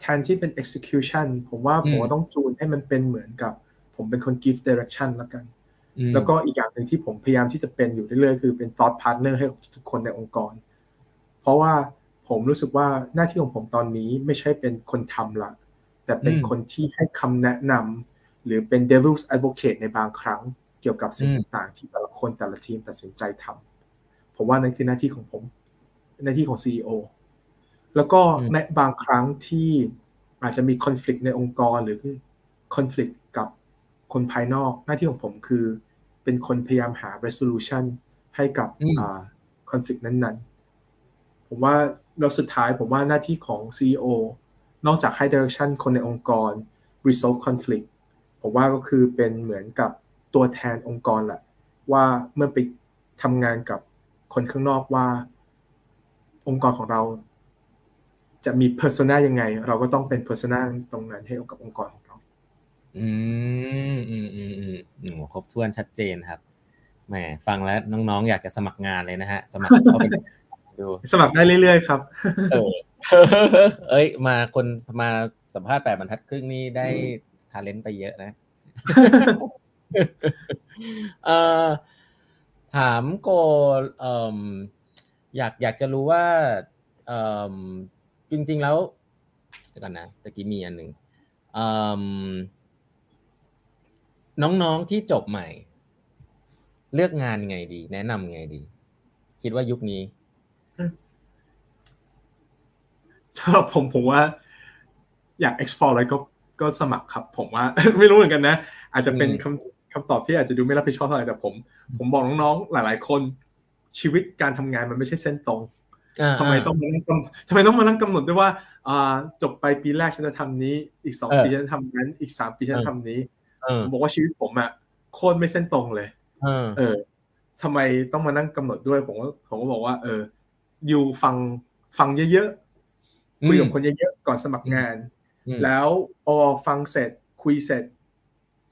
แทนที่เป็น execution ผมว่าผมต้องจูนให้มันเป็นเหมือนกับ ผมเป็นคน give direction แล้วกัน แล้วก็อีกอย่างหนึ่งที่ผมพยายามที่จะเป็นอยู่เรื่อยๆ คือเป็น thought partner ให้ทุกคนในองค์กร เพราะว่าผมรู้สึกว่าหน้าที่ของผมตอนนี้ไม่ใช่เป็นคนทำละแต่เป็นคนที่ให้คำแนะนำหรือเป็น devil's advocate ในบางครั้ง เกี่ยวกับสิ่งต่างๆ ที่แต่ละคนแต่ละทีมตัดสินใจทำผมว่านั่นคือหน้าที่ของผม หน้าที่ของ CEO แล้วก็ในบางครั้งที่อาจจะมีคอน FLICT ในองค์กรหรือคอน FLICT กับคนภายนอกหน้าที่ของผมคือ เป็นคนพยายามหา resolution ให้กับคอน FLICT นั้นๆ ผมว่าเราสุดท้ายผมว่าหน้าที่ของ CEO นอกจากให้ direction คนในองค์กร resolve conflict ผมว่าก็คือเป็นเหมือนกับตัวแทนองค์กรแหละว่าเมื่อไปทำงานกับคนข้างนอกว่า องค์กรของเรา จะมี persona ยังไง เราก็ต้องเป็น persona ตรงนั้นให้กับองค์กรของเรา อืมอืมอืมอืมอืมครบถ้วนชัดเจนครับแหมฟังแล้วน้องๆ อยากจะสมัครงานเลยนะฮะ สมัครเข้าไปดูสมัครได้เรื่อยๆ ครับเออเอ้ย มาคนมาสัมภาษณ์แปดบรรทัดครึ่งนี่ได้ทาเลนต์ไปเยอะนะเอ่อถามโกเอ่ออยากอยากจะรู้ว่าเอ่อ จริง ๆ แล้วเดี๋ยวก่อนนะตะกี้มีอันหนึ่งเอ่อน้องๆที่จบใหม่ เลือกงานไงดี แนะนำไงดี คิดว่ายุคนี้สำหรับผมผมว่า อยาก explore อะไรก็ก็สมัครครับ ผมว่า ไม่รู้เหมือนกันนะ อาจจะเป็นคำคำตอบที่อาจจะดูไม่รับผิดชอบเท่าไหร่แต่ผม ผมบอกน้องๆหลาย ๆ คนชีวิตการทำงานมันไม่ใช่เส้นตรง ทำไมต้องมานั่งกำทำไมต้องมานั่งกำหนดด้วยว่าจบไปปีแรกฉันจะทำนี้ อีกสองปีฉันจะทำนั้น อีกสามปีฉันจะทำนี้ผมบอกว่าชีวิตผมอะโคตรไม่เส้นตรงเลยเออทำไมต้องมานั่งกำหนดด้วยผมก็ผมก็บอกว่า เออ อยู่ฟังฟังเยอะๆคุยกับคนเยอะๆก่อนสมัครงาน แล้วพอฟังเสร็จคุยเสร็จ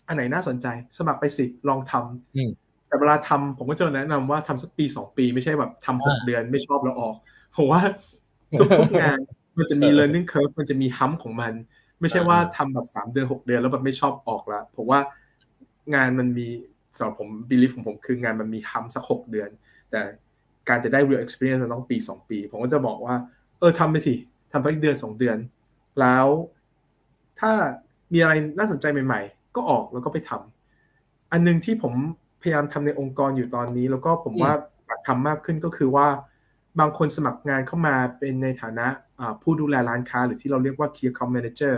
อันไหนน่าสนใจ สมัครไปสิลองทำแต่เวลาทำผมก็จะแนะนำว่าทำสักปีสองปี ไม่ใช่แบบทำหกเดือนไม่ชอบแล้วออก ผมว่าทุกๆงานมันจะมี learning curve มันจะมีฮัมของมัน ไม่ใช่ว่าทำแบบสามเดือนหกเดือนแล้วแบบไม่ชอบออกแล้วผมว่างานมันมีสำหรับผมบีลีฟของผมคืองานมันมีฮัมสักหกเดือน แต่การจะได้ real experience มันต้องปีสองปี ผมก็จะบอกว่า เออทำไปทีทำไปเดือนสองเดือน แล้ว ถ้ามีอะไรน่าสนใจใหม่ ๆ ก็ออกแล้วก็ไปทำอันนึงที่ผมพยายามทำในองค์กรอยู่ตอนนี้ แล้วก็ผมว่าอยากทำมากขึ้นก็คือว่า บางคนสมัครงานเข้ามาเป็นในฐานะผู้ดูแลร้านค้า หรือที่เราเรียกว่า key account manager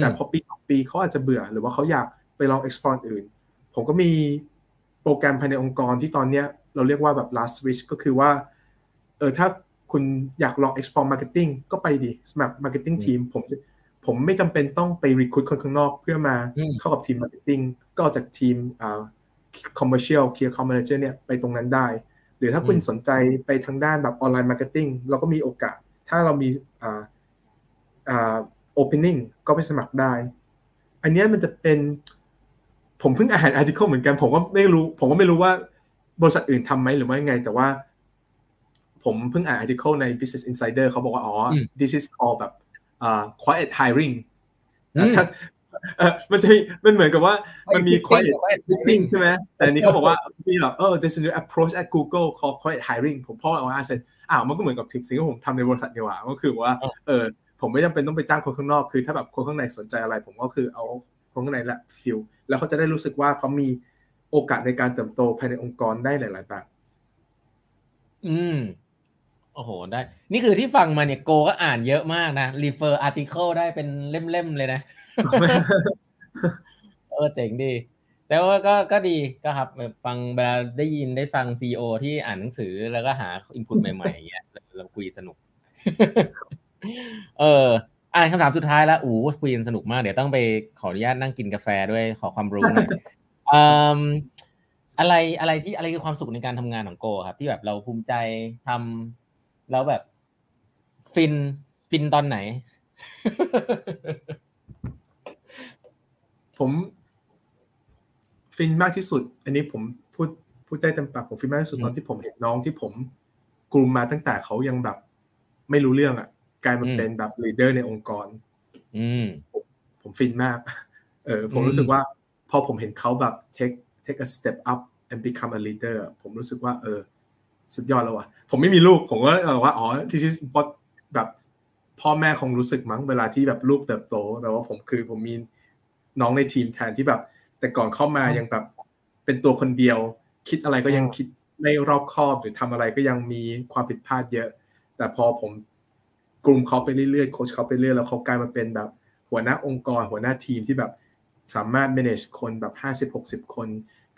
แต่พอปีสองปีเขาอาจจะเบื่อ หรือว่าเขาอยากไปลอง explore อื่น ผมก็มีโปรแกรมภายในองค์กรที่ตอนนี้เราเรียกว่าแบบ last switch ก็คือว่าเออถ้าคุณอยากลอง explore marketing ก็ไปดีสมัคร marketing team ผมจะผมไม่จำเป็นต้องไป recruit คนข้างนอกเพื่อมาเข้ากับทีม marketing ก็จากทีม commercial key account manager เนี่ยไปตรงนั้นได้ หรือถ้าคุณสนใจไปทางด้านแบบ online marketing เราก็มีโอกาส ถ้าเรามีอ่าอ่า opening ก็ไปสมัครได้ อันนี้มันจะเป็น ผมเพิ่งอ่าน article เหมือนกัน ผมก็ไม่รู้ ผมก็ไม่รู้ว่าบริษัทอื่นทำไหมหรือว่าไง แต่ว่า ผมเพิ่งอ่าน article ใน Business Insider เขาบอกว่า อ๋อ this is called แบบอ่า quiet hiring มันจะมีมันเหมือนกับว่ามันมี quiet hiring ใช่ไหมแต่นี้เขาบอกว่ามีแบบเออ there's a new approach at Google called quiet hiring ผมพ่อเอาอาเสร็จอ้าวมันก็เหมือนกับทิปสิ่งที่ผมทำในบริษัทดีกว่าก็คือว่าเออผมไม่จำเป็นต้องไปจ้างคนข้างนอกคือถ้าแบบคนข้างในสนใจอะไร ผมก็คือเอาคนข้างในละฟิลแล้วเขาจะได้รู้สึกว่าเขามีโอกาสในการเติบโตภายในองค์กรได้หลายๆแบบอืมโอ้โหได้ นี่คือที่ฟังมาเนี่ยโกก็อ่านเยอะมากนะ refer article ได้เป็นเล่มๆเลยนะ เออเจ๋งดี แต่ว่าก็ก็ดีก็ครับแบบฟังเวลาได้ยินได้ฟังซีอที่อ่านหนังสือแล้วก็หาอินพุตใหม่ๆอย่างเงี้ยเราคุยสนุก เอออ่านคำถามสุดท้ายแล้วอู้คุยสนุกมาก เดี๋ยวต้องไปขออนุญาตนั่งกินกาแฟด้วยขอความรู้หน่อยอะไรอะไรที่อะไรคือความสุขในการทำงานของโกครับ ที่แบบเราภูมิใจทำแล้วแบบ ฟินฟินตอนไหน ผมฟินมากที่สุด อันนี้ผมพูดพูดได้เต็มปากผมฟินมากที่สุดตอนที่ผมเห็นน้องที่ผม groom มาตั้งแต่เขายังแบบ ไม่รู้เรื่องอะกลายมาเป็นแบบ leader ในองค์กร อืมผมฟินมาก เออ ผมรู้สึกว่า พอผมเห็นเขาแบบ take take a step up and become a leader ผมรู้สึกว่า เออ สุดยอดแล้วว่ะ ผมไม่มีลูก ผมก็เออว่า อ๋อ this is what แบบ พ่อแม่คงรู้สึกมั้งเวลาที่แบบลูกเติบโต แต่ว่าผมคือผมมี น้องในทีมแทนที่แบบ แต่ก่อนเข้ามายังแบบเป็นตัวคนเดียว คิดอะไรก็ยังคิดไม่รอบคอบหรือทำอะไรก็ยังมีความผิดพลาดเยอะ แต่พอผมกลุ่มเขาไปเรื่อยๆโค้ชเขาไปเรื่อยแล้วเขากลายมาเป็นแบบหัวหน้าองค์กร หัวหน้าทีมที่แบบสามารถ manage คนแบบห้าสิบหกสิบคน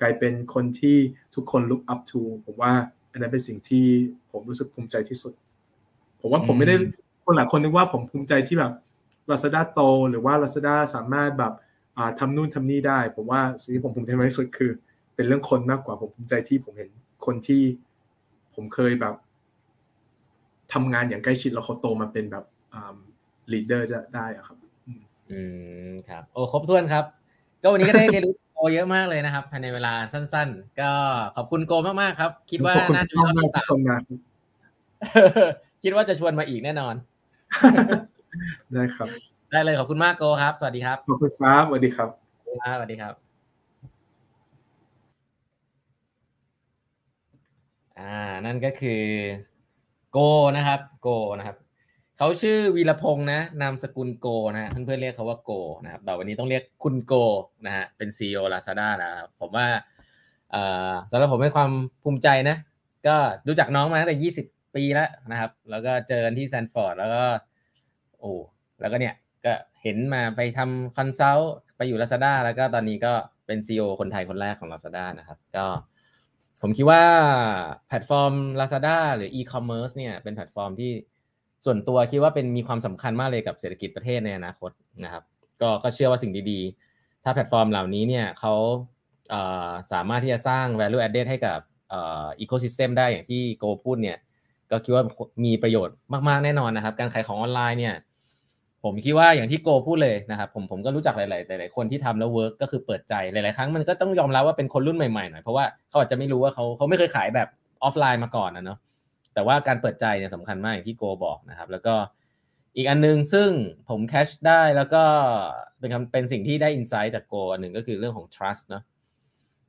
กลายเป็นคนที่ทุกคน look up to ผมว่าอันนั้นเป็นสิ่งที่ผมรู้สึกภูมิใจที่สุด ผมว่าผมไม่ได้คนหลายคนนึกว่าผมภูมิใจที่แบบ Lazada โต หรือว่า Lazada สามารถแบบ ทำนู่นทำนี่ได้ ผมว่าสิ่งที่ผมภูมิใจมากที่สุดคือ เป็นเรื่องคนมากกว่าผมภูมิใจที่ผมเห็นคนที่ผมเคยแบบทำงานอย่างใกล้ชิดแล้วเขาโตมาเป็นแบบลีดเดอร์จะได้อะครับ อืมครับ โอ้ครบถ้วนครับ ก็วันนี้ก็ได้เรียนรู้โกเยอะมากเลยนะครับภายในเวลาสั้น ๆ ก็ขอบคุณโกมากๆครับ คิดว่าน่าจะมีรอบสามคิดว่าจะชวนมาอีกแน่นอนได้ครับ ได้เลยขอบคุณมากโกครับ สวัสดีครับ ขอบคุณครับสวัสดีครับสวัสดีครับ อ่า นั่นก็คือ โกนะครับ โกนะครับเขาชื่อวีรพงศ์นะ นามสกุลโกนะเพื่อนๆเรียกเขาว่าโกนะครับแต่วันนี้ต้องเรียกคุณโกนะฮะเป็น CEO Lazada นะครับผมว่าเอ่อสำหรับผมเป็นความภูมิใจนะ ก็รู้จักน้องมาตั้งแต่ยี่สิบปีแล้วนะครับ แล้วก็เจอกันที่แซนฟอร์ดแล้วก็โอ้แล้วก็เนี่ย ก็เห็นมาไปทำ consult ไปอยู่ Lazada แล้วก็ตอนนี้ก็เป็น CEO คนไทยคนแรกของ Lazada นะครับ ก็ผมคิดว่าแพลตฟอร์ม Lazada หรือ e-commerce เนี่ยเป็นแพลตฟอร์มที่ส่วนตัวคิดว่าเป็นมีความสำคัญมากเลยกับเศรษฐกิจประเทศในอนาคตนะครับก็ก็เชื่อว่าสิ่งดีๆ ถ้าแพลตฟอร์มเหล่านี้เนี่ยเขาสามารถที่จะสร้าง value added ให้กับอีโคซิสเต็มได้อย่างที่โกพูดเนี่ยก็คิดว่ามีประโยชน์มากๆแน่นอนนะครับ การขายของออนไลน์เนี่ย ผมคิดว่าอย่างที่โกพูดเลยนะครับผมผมก็รู้จักหลาย ๆ หลาย ๆ คนที่ทำแล้ว work ก็คือเปิดใจหลาย ๆ ครั้งมันก็ต้องยอมรับว่าเป็นคนรุ่นใหม่ ๆ หน่อยเพราะว่าเขาอาจจะไม่รู้ว่าเขาเขาไม่เคยขายแบบออฟไลน์มาก่อนนะเนาะแต่ว่าการเปิดใจเนี่ยสำคัญมากอย่างที่โกบอกนะครับ แล้วก็อีกอันนึงซึ่งผมแคชได้แล้วก็เป็นคำเป็นสิ่งที่ได้อินไซต์จากโกอันหนึ่งก็คือเรื่องของ trust เนาะ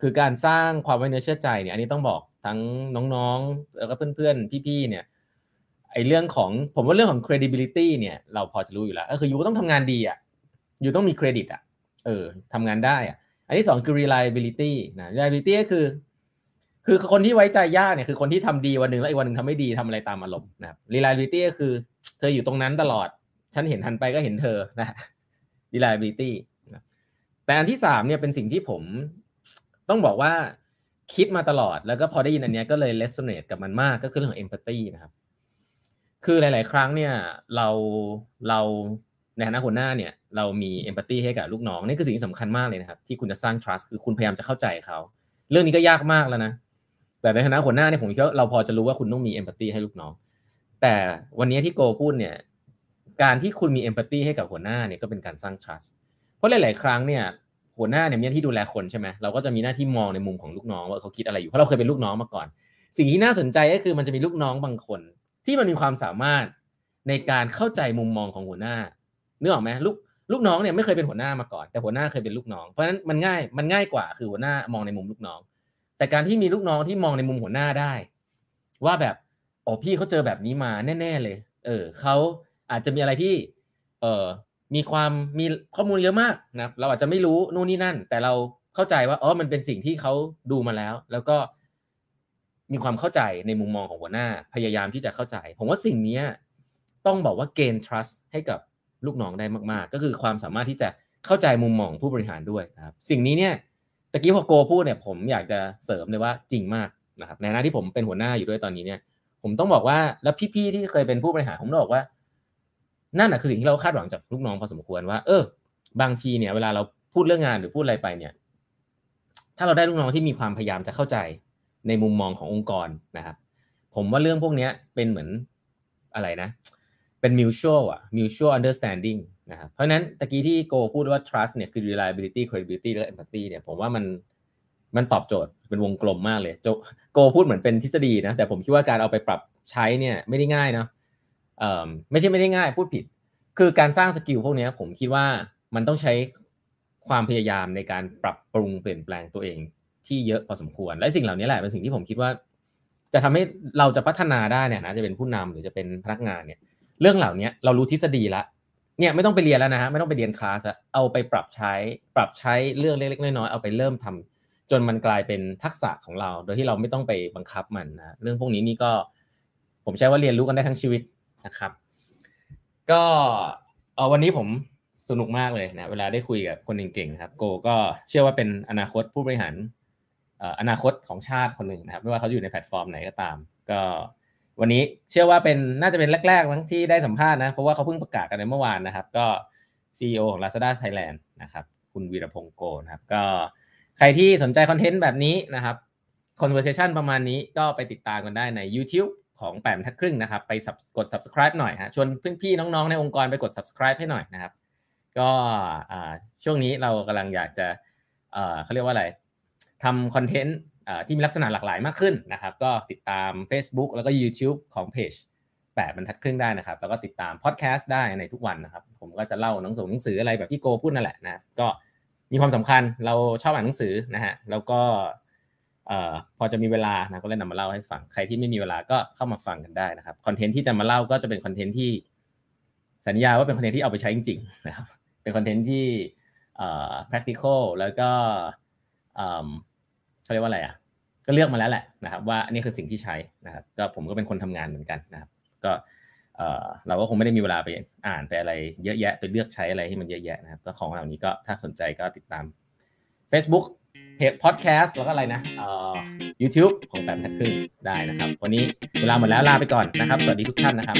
คือการสร้างความไว้เนื้อเชื่อใจเนี่ยอันนี้ต้องบอกทั้งน้องๆ แล้วก็เพื่อนๆ พี่ๆ เนี่ย ไอเรื่องของผมว่าเรื่องของ credibility เนี่ยเราพอจะรู้อยู่แล้วก็คือยูต้องทำงานดีอะยูต้องมีเครดิตอะเออทำงานได้อะอันที่สองคือ reliability นะ reliability ก็คือ คือคนที่ไว้ใจยากเนี่ยคือคนที่ทำดีวันหนึ่งแล้วอีกวันหนึ่งทำไม่ดีทำอะไรตามอารมณ์นะครับ reliability ก็คือ เธออยู่ตรงนั้นตลอด ฉันเห็นทันไปก็เห็นเธอนะ reliability นะแต่อันที่สามเนี่ยเป็นสิ่งที่ผมต้องบอกว่าคิดมาตลอดแล้วก็พอได้ยินอันนี้ก็เลย resonate กับมันมากก็คือเรื่องของ empathy นะครับ คือหลาย ๆ ครั้งเนี่ยเราเราในฐานะหัวหน้าเนี่ยเรามี empathy ให้กับลูกน้องนี่คือสิ่งสำคัญมากเลยนะครับ ที่คุณจะสร้าง trust คือคุณพยายามจะเข้าใจเขาเรื่องนี้ก็ยากมากแล้วนะแต่ในฐานะหัวหน้าเนี่ยผมคิดว่าเราพอจะรู้ว่าคุณต้องมี empathy ให้ลูกน้อง แต่วันนี้ที่โกพูดเนี่ยการที่คุณมี empathy ให้กับหัวหน้าเนี่ยก็เป็นการสร้าง trust เพราะหลาย ๆ ครั้งเนี่ยหัวหน้าเนี่ยมีหน้าที่ดูแลคนใช่ไหมเราก็จะมีหน้าที่มองในมุมของลูกน้องว่าเขาคิดอะไรอยู่เพราะเราเคยเป็นลูกน้องมาก่อน สิ่งที่น่าสนใจก็คือมันจะมีลูกน้องบางคน ที่มันมีความสามารถในการเข้าใจมุมมองของหัวหน้าเนึกออกไหมลูกลูกน้องเนี่ยไม่เคยเป็นหัวหน้ามาก่อน แต่หัวหน้าเคยเป็นลูกน้องเพราะฉะนั้นมันง่ายมันง่ายกว่าคือหัวหน้ามองในมุมลูกน้อง แต่การที่มีลูกน้องที่มองในมุมหัวหน้าได้ ว่าแบบอ๋อพี่เขาเจอแบบนี้มาแน่ ๆเลย เออเขาอาจจะมีอะไรที่ เออมีความมีข้อมูลเยอะมากนะเราอาจจะไม่รู้นู่นนี่นั่น แต่เราเข้าใจว่าอ๋อมันเป็นสิ่งที่เขาดูมาแล้ว แล้วก็ มีความเข้าใจในมุมมองของหัวหน้า พยายามที่จะเข้าใจ ผมว่าสิ่งนี้ต้องบอกว่าเกณฑ์ trust ให้กับลูกน้องได้มากๆ ก็คือความสามารถที่จะเข้าใจมุมมองผู้บริหารด้วยนะครับสิ่งนี้เนี่ยตะกี้พอโกพูดเนี่ยผมอยากจะเสริมเลยว่าจริงมากนะครับในฐานะที่ผมเป็นหัวหน้าอยู่ด้วยตอนนี้เนี่ย ผมต้องบอกว่าแล้วพี่ๆที่เคยเป็นผู้บริหารผมต้องบอกว่า นั่นแหะคือสิ่งที่เราคาดหวังจากลูกน้องพอสมควรว่า เออ บางทีเนี่ย เวลาเราพูดเรื่องงานหรือพูดอะไรไปเนี่ย ถ้าเราได้ลูกน้องที่มีความพยายามจะเข้าใจ ในมุมมองขององค์กรนะครับ ผมว่าเรื่องพวกนี้เป็นเหมือนอะไรนะ เป็น mutual อะ mutual understanding นะครับเพราะนั้นตะกี้ที่โกพูดว่า trust เนี่ยคือ reliability credibility และ empathy เนี่ยผมว่ามันมันตอบโจทย์เป็นวงกลมมากเลยโกพูดเหมือนเป็นทฤษฎีนะ แต่ผมคิดว่าการเอาไปปรับใช้เนี่ยไม่ได้ง่ายเนาะไม่ใช่ไม่ได้ง่ายพูดผิด คือการสร้างสกิลพวกนี้ผมคิดว่ามันต้องใช้ความพยายามในการปรับปรุงเปลี่ยนแปลงตัวเอง ที่เยอะพอสมควร และสิ่งเหล่านี้แหละเป็นสิ่งที่ผมคิดว่า จะทำให้เราจะพัฒนาได้เนี่ยนะจะเป็นผู้นำหรือจะเป็นพนักงานเนี่ย เรื่องเหล่านี้เรารู้ทฤษฎีละเนี่ยไม่ต้องไปเรียนแล้วนะฮะไม่ต้องไปเรียนคลาสเอาไปปรับใช้ ปรับใช้เรื่องเล็กๆน้อยๆเอาไปเริ่มทำจนมันกลายเป็นทักษะของเรา โดยที่เราไม่ต้องไปบังคับมันนะเรื่องพวกนี้นี่ก็ ผมใช้ว่าเรียนรู้กันได้ทั้งชีวิตนะครับ ก็เออวันนี้ผมสนุกมากเลยนะเวลาได้คุยกับคนเก่งๆครับ โกก็เชื่อว่าเป็นอนาคตผู้บริหาร อนาคตของชาติคนหนึ่งนะครับ ไม่ว่าเขาอยู่ในแพลตฟอร์มไหนก็ตาม ก็ วันนี้เชื่อว่าเป็นน่าจะเป็นแรกๆมั้งที่ได้สัมภาษณ์นะ เพราะว่าเขาเพิ่งประกาศกันในเมื่อวานนะครับ ก็ CEO ของ Lazada Thailand นะครับ คุณวีรพงศ์โกนะครับ ก็ใครที่สนใจคอนเทนต์แบบนี้นะครับ conversation ประมาณนี้ก็ไปติดตามกันได้ใน YouTube ของแปดทัดครึ่งนะครับ ไปกด subscribe หน่อยฮะชวนพี่ๆน้องๆ ในองค์กรไปกด subscribe ให้หน่อยนะครับ ก็ช่วงนี้เรากำลังอยากจะเขาเรียกว่าอะไร ทำคอนเทนต์ที่มีลักษณะหลากหลายมากขึ้นนะครับ ก็ติดตาม Facebook แล้วก็ YouTube ของเพจแปดบรรทัดครึ่งได้นะครับ แล้วก็ติดตามพอดแคสต์ได้ในทุกวันนะครับ ผมก็จะเล่าหนังสือหนังสืออะไรแบบที่โกพูดนั่นแหละนะก็มีความสำคัญเราชอบอ่านหนังสือนะฮะแล้วก็พอจะมีเวลานะก็เลยนำมาเล่าให้ฟังใครที่ไม่มีเวลาก็เข้ามาฟังกันได้นะครับคอนเทนต์ที่จะมาเล่าก็จะเป็นคอนเทนต์ที่สัญญาว่าเป็นคอนเทนต์ที่เอาไปใช้จริงๆนะครับเป็นคอนเทนต์ที่ practical แล้วก็ เขาเรียกว่าอะไรอะ ก็เลือกมาแล้วแหละนะครับ ว่าอันนี้คือสิ่งที่ใช้นะครับ ก็ผมก็เป็นคนทำงานเหมือนกันนะครับ ก็เออเราก็คงไม่ได้มีเวลาไปอ่านไปอะไรเยอะแยะไปเลือกใช้อะไรให้มันเยอะแยะนะครับ ก็ของเหล่านี้ก็ถ้าสนใจก็ติดตาม Facebook เพจพอดแคสต์แล้วก็อะไรนะเอ่อ YouTube ของแปมทัดครึ่งได้นะครับ วันนี้เวลาหมดแล้วลาไปก่อนนะครับ สวัสดีทุกท่านนะครับ